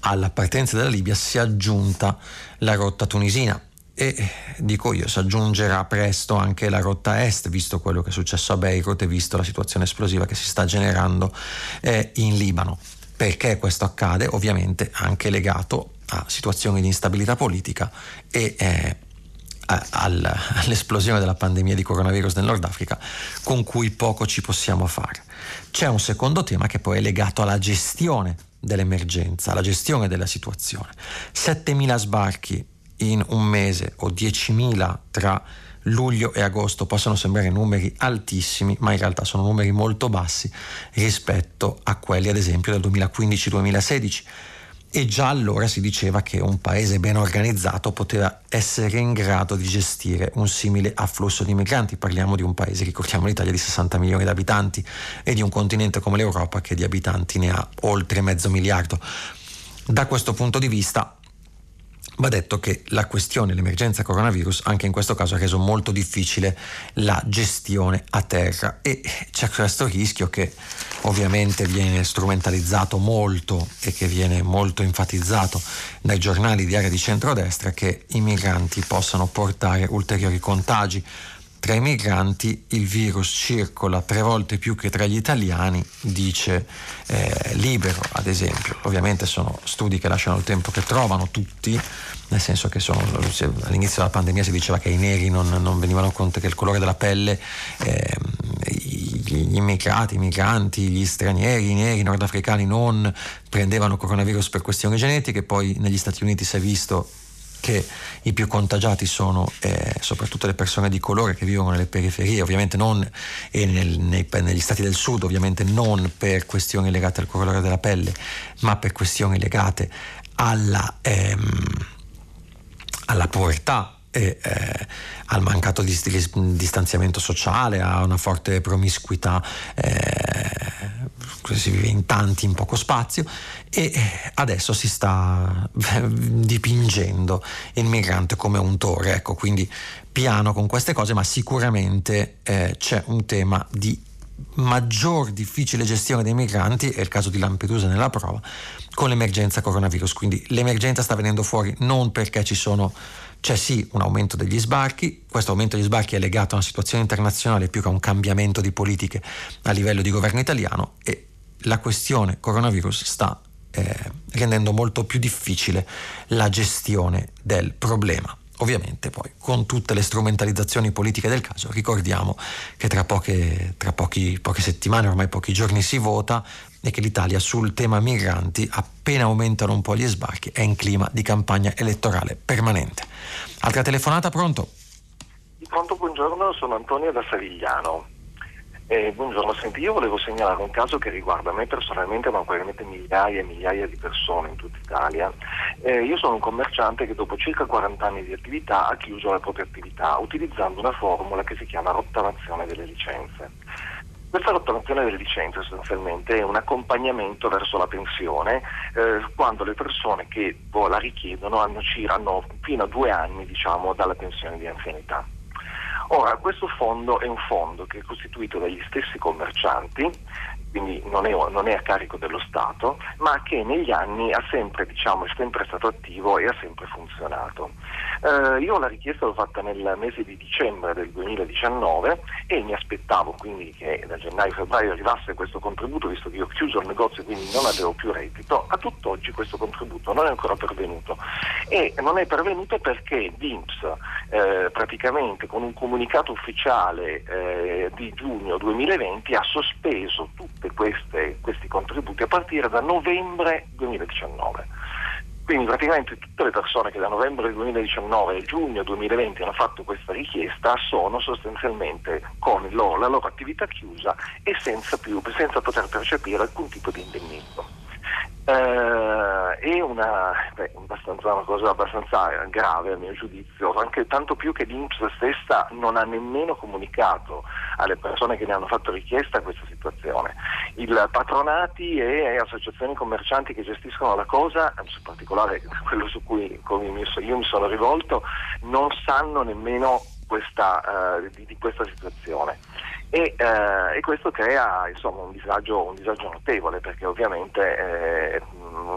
Alla partenza della Libia si è aggiunta la rotta tunisina e dico io, si aggiungerà presto anche la rotta est, visto quello che è successo a Beirut e visto la situazione esplosiva che si sta generando eh, in Libano. Perché questo accade? Ovviamente anche legato a situazioni di instabilità politica e eh, all'esplosione della pandemia di coronavirus nel Nord Africa, con cui poco ci possiamo fare. C'è un secondo tema che poi è legato alla gestione dell'emergenza, alla gestione della situazione. 7.000 sbarchi in un mese o 10.000 tra luglio e agosto possono sembrare numeri altissimi, ma in realtà sono numeri molto bassi rispetto a quelli ad esempio del 2015-2016 e già allora si diceva che un paese ben organizzato poteva essere in grado di gestire un simile afflusso di migranti. Parliamo di un paese, ricordiamo l'Italia, di 60 milioni di abitanti e di un continente come l'Europa che di abitanti ne ha oltre mezzo miliardo. Da questo punto di vista Va detto che la questione, l'emergenza coronavirus, anche in questo caso ha reso molto difficile la gestione a terra. E c'è questo rischio che ovviamente viene strumentalizzato molto e che viene molto enfatizzato dai giornali di area di centrodestra che i migranti possano portare ulteriori contagi tra i migranti il virus circola tre volte più che tra gli italiani, dice eh, Libero ad esempio. Ovviamente sono studi che lasciano il tempo che trovano tutti, nel senso che sono, all'inizio della pandemia si diceva che i neri non, non venivano conto che il colore della pelle, eh, gli immigrati, i migranti, gli stranieri, i neri, i nordafricani non prendevano coronavirus per questioni genetiche, poi negli Stati Uniti si è visto che i più contagiati sono eh, soprattutto le persone di colore che vivono nelle periferie, ovviamente non e nel, nei, negli stati del sud, ovviamente non per questioni legate al colore della pelle, ma per questioni legate alla, ehm, alla povertà e eh, al mancato distanziamento sociale, a una forte promiscuità, eh, si vive in tanti in poco spazio e adesso si sta dipingendo il migrante come un tore, ecco, quindi piano con queste cose, ma sicuramente eh, c'è un tema di maggior difficile gestione dei migranti, è il caso di Lampedusa nella prova, con l'emergenza coronavirus. Quindi l'emergenza sta venendo fuori non perché ci sono c'è sì un aumento degli sbarchi, questo aumento degli sbarchi è legato a una situazione internazionale più che a un cambiamento di politiche a livello di governo italiano e la questione coronavirus sta eh, rendendo molto più difficile la gestione del problema. Ovviamente poi con tutte le strumentalizzazioni politiche del caso ricordiamo che tra, poche, tra pochi, poche settimane, ormai pochi giorni si vota e che l'Italia sul tema migranti, appena aumentano un po' gli sbarchi, è in clima di campagna elettorale permanente. Altra telefonata, pronto? Pronto, buongiorno, sono Antonio da Savigliano. Eh, buongiorno, senti, io volevo segnalare un caso che riguarda me personalmente, ma probabilmente migliaia e migliaia di persone in tutta Italia. Eh, io sono un commerciante che dopo circa 40 anni di attività ha chiuso la propria attività utilizzando una formula che si chiama rottamazione delle licenze. Questa rottamazione delle licenze sostanzialmente è un accompagnamento verso la pensione eh, quando le persone che boh, la richiedono hanno, hanno fino a due anni diciamo, dalla pensione di anzianità. Ora, questo fondo è un fondo che è costituito dagli stessi commercianti, quindi non è, non è a carico dello Stato, ma che negli anni sempre, diciamo, è sempre stato attivo e ha sempre funzionato. Eh, io la richiesta l'ho fatta nel mese di dicembre del 2019 e mi aspettavo quindi che da gennaio-febbraio arrivasse questo contributo, visto che io ho chiuso il negozio e quindi non avevo più reddito. A tutt'oggi questo contributo non è ancora pervenuto e non è pervenuto perché DIMPS eh, praticamente con un comunicato ufficiale eh, di giugno 2020 ha sospeso tutti questi contributi a partire da novembre 2019. Quindi praticamente tutte le persone che da novembre 2019 a giugno 2020 hanno fatto questa richiesta sono sostanzialmente con la loro attività chiusa e senza, più, senza poter percepire alcun tipo di indennizzo. Uh, è una, beh, una, cosa abbastanza grave a mio giudizio, anche tanto più che l'Inps stessa non ha nemmeno comunicato alle persone che ne hanno fatto richiesta questa situazione. I patronati e associazioni commercianti che gestiscono la cosa, in particolare quello su cui io mi sono rivolto, non sanno nemmeno questa, uh, di, di questa situazione e, eh, e questo crea insomma, un, disagio, un, disagio, notevole perché ovviamente eh,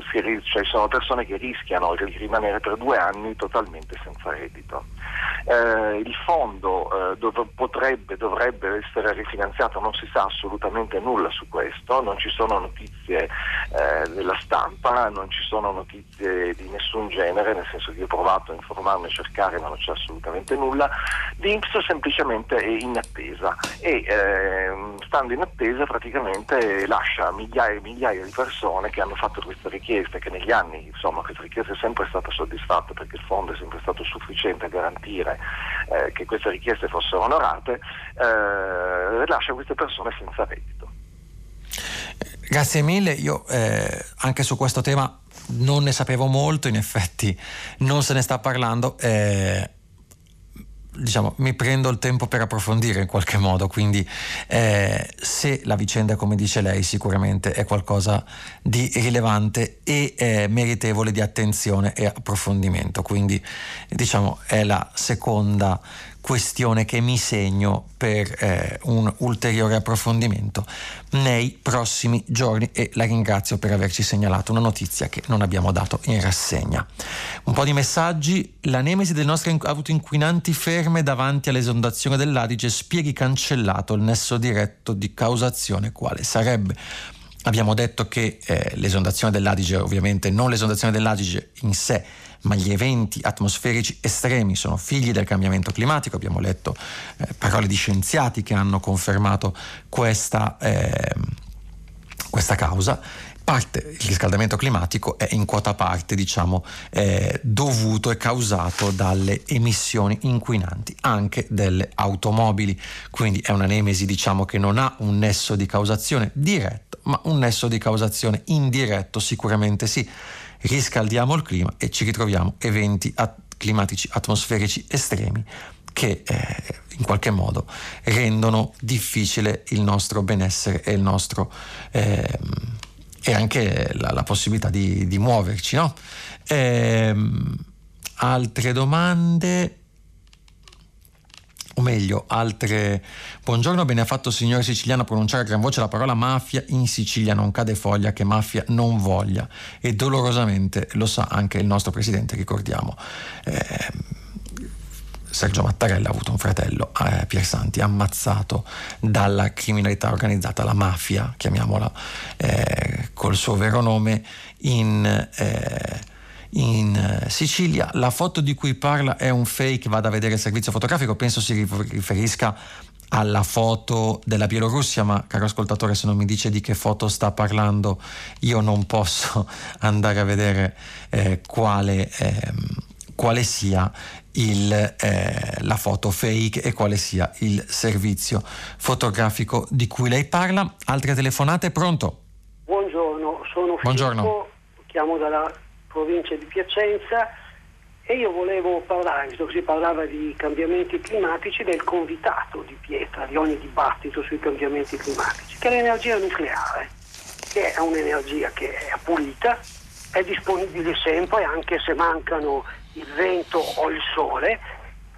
si, cioè, sono persone che rischiano di rimanere per due anni totalmente senza reddito. Eh, il fondo eh, dov- potrebbe, dovrebbe essere rifinanziato, non si sa assolutamente nulla su questo, non ci sono notizie eh, della stampa, non ci sono notizie di nessun genere, nel senso che io ho provato a informarmi e cercare ma non c'è assolutamente nulla. L'Inps semplicemente è in attesa e eh, stando in attesa praticamente lascia migliaia e migliaia di persone che hanno fatto questa richiesta che negli anni insomma questa richiesta è sempre stata soddisfatta perché il fondo è sempre stato sufficiente a garantire eh, che queste richieste fossero onorate, eh, lascia queste persone senza reddito. Grazie mille, io eh, anche su questo tema non ne sapevo molto, in effetti non se ne sta parlando. Eh, diciamo, mi prendo il tempo per approfondire in qualche modo, quindi eh, se la vicenda, come dice lei, sicuramente è qualcosa di rilevante e eh, meritevole di attenzione e approfondimento, quindi diciamo è la seconda questione che mi segno per eh, un ulteriore approfondimento nei prossimi giorni e la ringrazio per averci segnalato una notizia che non abbiamo dato in rassegna. Un po' di messaggi, la nemesi delle nostre auto inquinanti ferme davanti all'esondazione dell'Adige spieghi cancellato il nesso diretto di causazione quale sarebbe. Abbiamo detto che eh, l'esondazione dell'Adige, ovviamente non l'esondazione dell'Adige in sé, ma gli eventi atmosferici estremi sono figli del cambiamento climatico. Abbiamo letto eh, parole di scienziati che hanno confermato questa, eh, questa causa parte, il riscaldamento climatico è in quota parte diciamo, eh, dovuto e causato dalle emissioni inquinanti anche delle automobili. Quindi è una nemesi diciamo, che non ha un nesso di causazione diretto, ma un nesso di causazione indiretto sicuramente sì riscaldiamo il clima e ci ritroviamo eventi at- climatici atmosferici estremi che eh, in qualche modo rendono difficile il nostro benessere e nostro eh, e anche la, la possibilità di, di muoverci. No? Eh, altre domande? O meglio, altre. Buongiorno, bene ha fatto signore siciliano a pronunciare a gran voce la parola mafia in Sicilia, non cade foglia che mafia non voglia. E dolorosamente lo sa anche il nostro presidente, ricordiamo. Eh, Sergio Mattarella ha avuto un fratello, eh, Piersanti, ammazzato dalla criminalità organizzata, la mafia, chiamiamola eh, col suo vero nome, in eh, in eh, Sicilia. La foto di cui parla è un fake, vada a vedere il servizio fotografico, penso si riferisca alla foto della Bielorussia, ma caro ascoltatore se non mi dice di che foto sta parlando io non posso andare a vedere eh, quale, eh, quale, sia il, eh, la foto fake e quale sia il servizio fotografico di cui lei parla. Altre telefonate, pronto? Buongiorno, sono Filippo, Buongiorno. chiamo dalla provincia di Piacenza e io volevo parlare, visto che si parlava di cambiamenti climatici, del convitato di pietra di ogni dibattito sui cambiamenti climatici, che è l'energia nucleare, che è un'energia che è pulita, è disponibile sempre anche se mancano il vento o il sole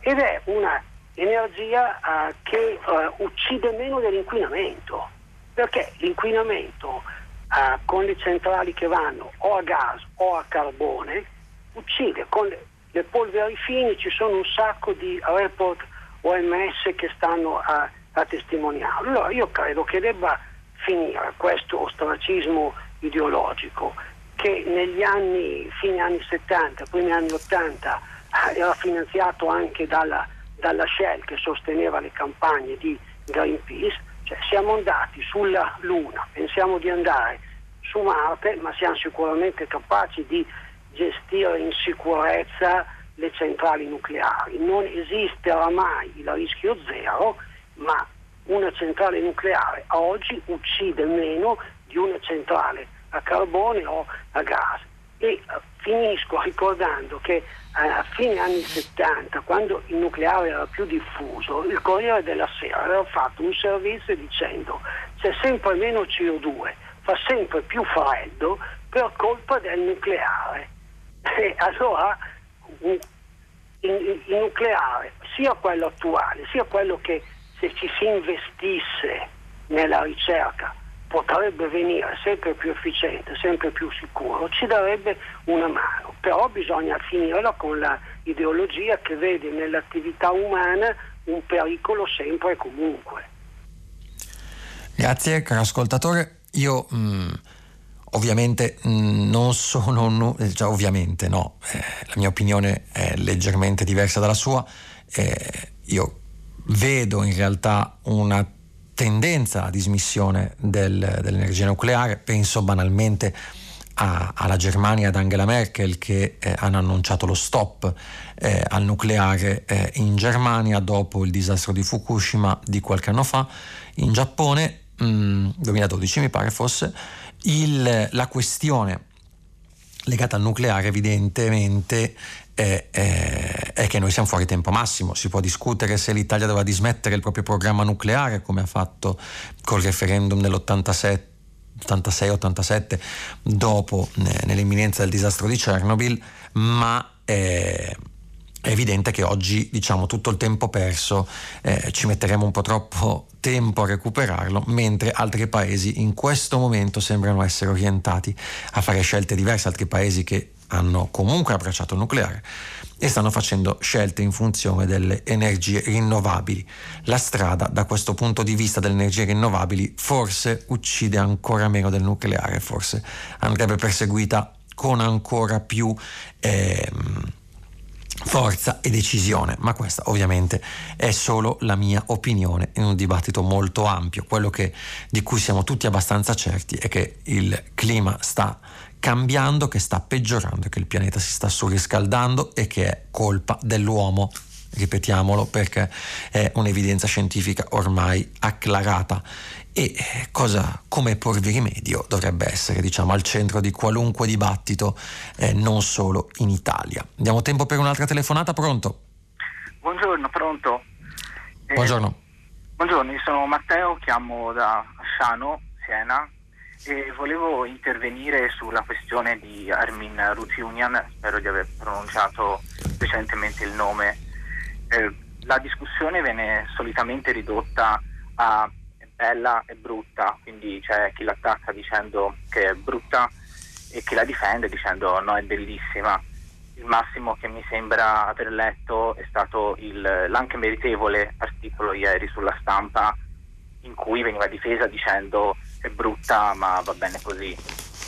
ed è una energia uh, che uh, uccide meno dell'inquinamento, perché l'inquinamento uh, con le centrali che vanno o a gas o a carbone uccide. Con le, polveri fini ci sono un sacco di report OMS che stanno a, a testimoniare. Allora io credo che debba finire questo ostracismo ideologico che negli anni, fine anni 70, primi anni 80 eh, era finanziato anche dalla, dalla Shell che sosteneva le campagne di Greenpeace cioè, siamo andati sulla Luna, pensiamo di andare su Marte, ma siamo sicuramente capaci di gestire in sicurezza le centrali nucleari. Non esiste oramai il rischio zero, ma una centrale nucleare oggi uccide meno di una centrale a carbone o a gas. E uh, finisco ricordando che a fine anni 70, quando il nucleare era più diffuso, il Corriere della Sera aveva fatto un servizio dicendo c'è sempre meno CO2, fa sempre più freddo per colpa del nucleare. E allora il, nucleare, sia quello attuale, sia quello che se ci si investisse nella ricerca potrebbe venire sempre più efficiente, sempre più sicuro, ci darebbe una mano, però bisogna finirla con l'ideologia che vede nell'attività umana un pericolo sempre e comunque. Grazie caro ascoltatore, io mh, mm, ovviamente mm, non sono, no, cioè, ovviamente no, eh, la mia opinione è leggermente diversa dalla sua, eh, io vedo in realtà una tendenza a dismissione del, dell'energia nucleare, penso banalmente a, alla Germania ad Angela Merkel che eh, hanno annunciato lo stop eh, al nucleare eh, in Germania dopo il disastro di Fukushima di qualche anno fa, in Giappone, mh, mm, 2012 mi pare fosse, il, la questione legata al nucleare evidentemente è, è, è, che noi siamo fuori tempo massimo. Si può discutere se l'Italia doveva dismettere il proprio programma nucleare, come ha fatto col referendum dell'87. 86-87 dopo nell'imminenza del disastro di Chernobyl, ma eh, è evidente che oggi diciamo tutto il tempo perso eh, ci metteremo un po' troppo tempo a recuperarlo, mentre altri paesi in questo momento sembrano essere orientati a fare scelte diverse, altri paesi che hanno comunque abbracciato il nucleare e stanno facendo scelte in funzione delle energie rinnovabili. La strada da questo punto di vista delle energie rinnovabili forse uccide ancora meno del nucleare, forse andrebbe perseguita con ancora più... Ehm, forza e decisione, ma questa ovviamente è solo la mia opinione in un dibattito molto ampio. Quello che, di cui siamo tutti abbastanza certi è che il clima sta cambiando, che sta peggiorando, che il pianeta si sta surriscaldando e che è colpa dell'uomo. Ripetiamolo perché è un'evidenza scientifica ormai acclarata e eh, cosa, come porvi rimedio dovrebbe essere diciamo, al centro di qualunque dibattito, eh, non solo in Italia. Diamo tempo per un'altra telefonata, pronto? Buongiorno, pronto? Eh, buongiorno. Buongiorno, io sono Matteo, chiamo da Asciano, Siena e volevo intervenire sulla questione di Armin Rutunian, spero di aver pronunciato recentemente il nome. Eh, la discussione viene solitamente ridotta a bella e brutta, quindi c'è chi l'attacca dicendo che è brutta e chi la difende dicendo no è bellissima. Il massimo che mi sembra aver letto è stato il, l'anche meritevole articolo ieri sulla stampa in cui veniva difesa dicendo è brutta ma va bene così.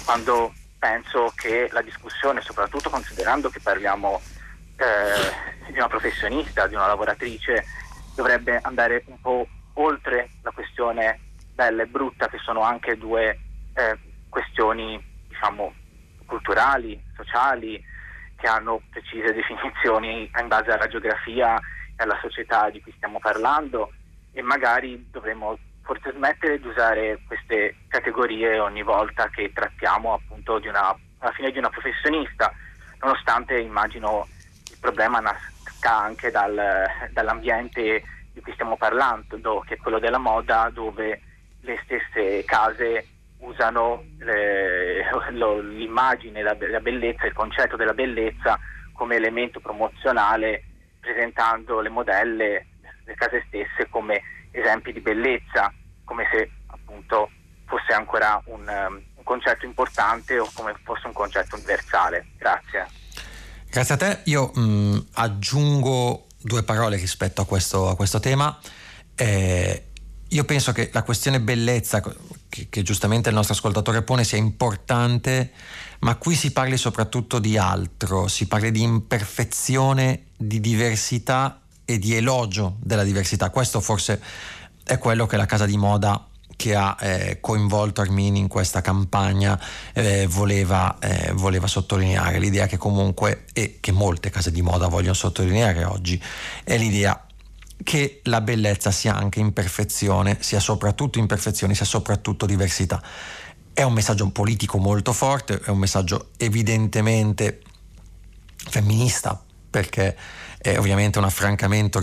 Quando penso che la discussione, soprattutto considerando che parliamo eh, di una professionista, di una lavoratrice, dovrebbe andare un po' oltre la questione bella e brutta, che sono anche due eh, questioni diciamo, culturali, sociali, che hanno precise definizioni in base alla geografia e alla società di cui stiamo parlando e magari dovremmo forse smettere di usare queste categorie ogni volta che trattiamo appunto di una, alla fine di una professionista, nonostante immagino il problema nasca anche dal, dall'ambiente di cui stiamo parlando, che è quello della moda, dove le stesse case usano le, lo, l'immagine, la, la bellezza, il concetto della bellezza come elemento promozionale, presentando le modelle, le case stesse come esempi di bellezza, come se appunto fosse ancora un, um, un concetto importante o come fosse un concetto universale. Grazie. Grazie a te. Io mh, mm, aggiungo due parole rispetto a questo, a questo tema. Eh, io penso che la questione bellezza che, che, giustamente il nostro ascoltatore pone sia importante, ma qui si parli soprattutto di altro, si parla di imperfezione, di diversità e di elogio della diversità. Questo forse è quello che la casa di moda che ha eh, coinvolto Armini in questa campagna eh, voleva, eh, voleva, sottolineare. L'idea che comunque, e che molte case di moda vogliono sottolineare oggi, è l'idea che la bellezza sia anche imperfezione, sia soprattutto imperfezione, sia soprattutto diversità. È un messaggio politico molto forte, è un messaggio evidentemente femminista, perché è ovviamente un affrancamento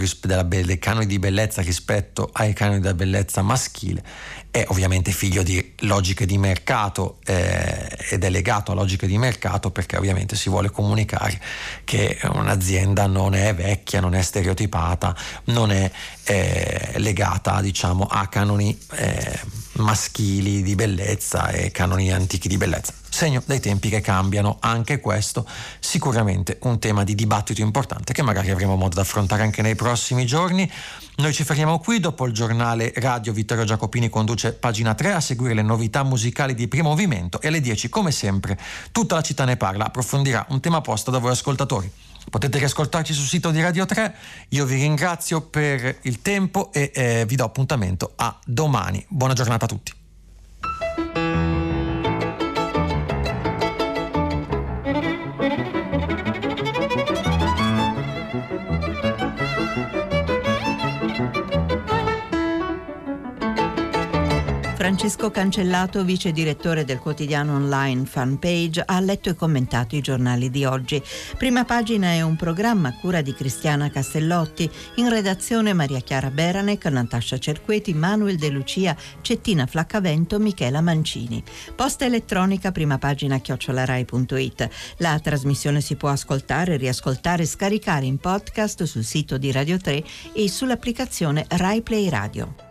dei canoni di bellezza rispetto ai canoni della bellezza maschile è ovviamente figlio di logiche di mercato eh, ed è legato a logiche di mercato perché ovviamente si vuole comunicare che un'azienda non è vecchia, non è stereotipata, non è eh, legata diciamo a canoni eh, maschili di bellezza e canoni antichi di bellezza. Segno dei tempi che cambiano, anche questo sicuramente un tema di dibattito importante che magari avremo modo di affrontare anche nei prossimi giorni. Noi ci fermiamo qui, dopo il giornale radio Vittorio Giacopini conduce pagina 3 a seguire le novità musicali di primo movimento e alle 10 come sempre tutta la città ne parla, approfondirà un tema posto da voi ascoltatori. Potete riascoltarci sul sito di Radio 3, io vi ringrazio per il tempo e eh, vi do appuntamento a domani. Buona giornata a tutti. Francesco Cancellato, vice direttore del quotidiano online Fanpage, ha letto e commentato i giornali di oggi. Prima pagina è un programma a cura di Cristiana Castellotti, in redazione Maria Chiara Beranec, Natascia Cerqueti, Manuel De Lucia, Cettina Flaccavento, Michela Mancini. Posta elettronica prima pagina chiocciolarai.it. La trasmissione si può ascoltare, riascoltare e scaricare in podcast sul sito di Radio 3 e sull'applicazione Rai Play Radio.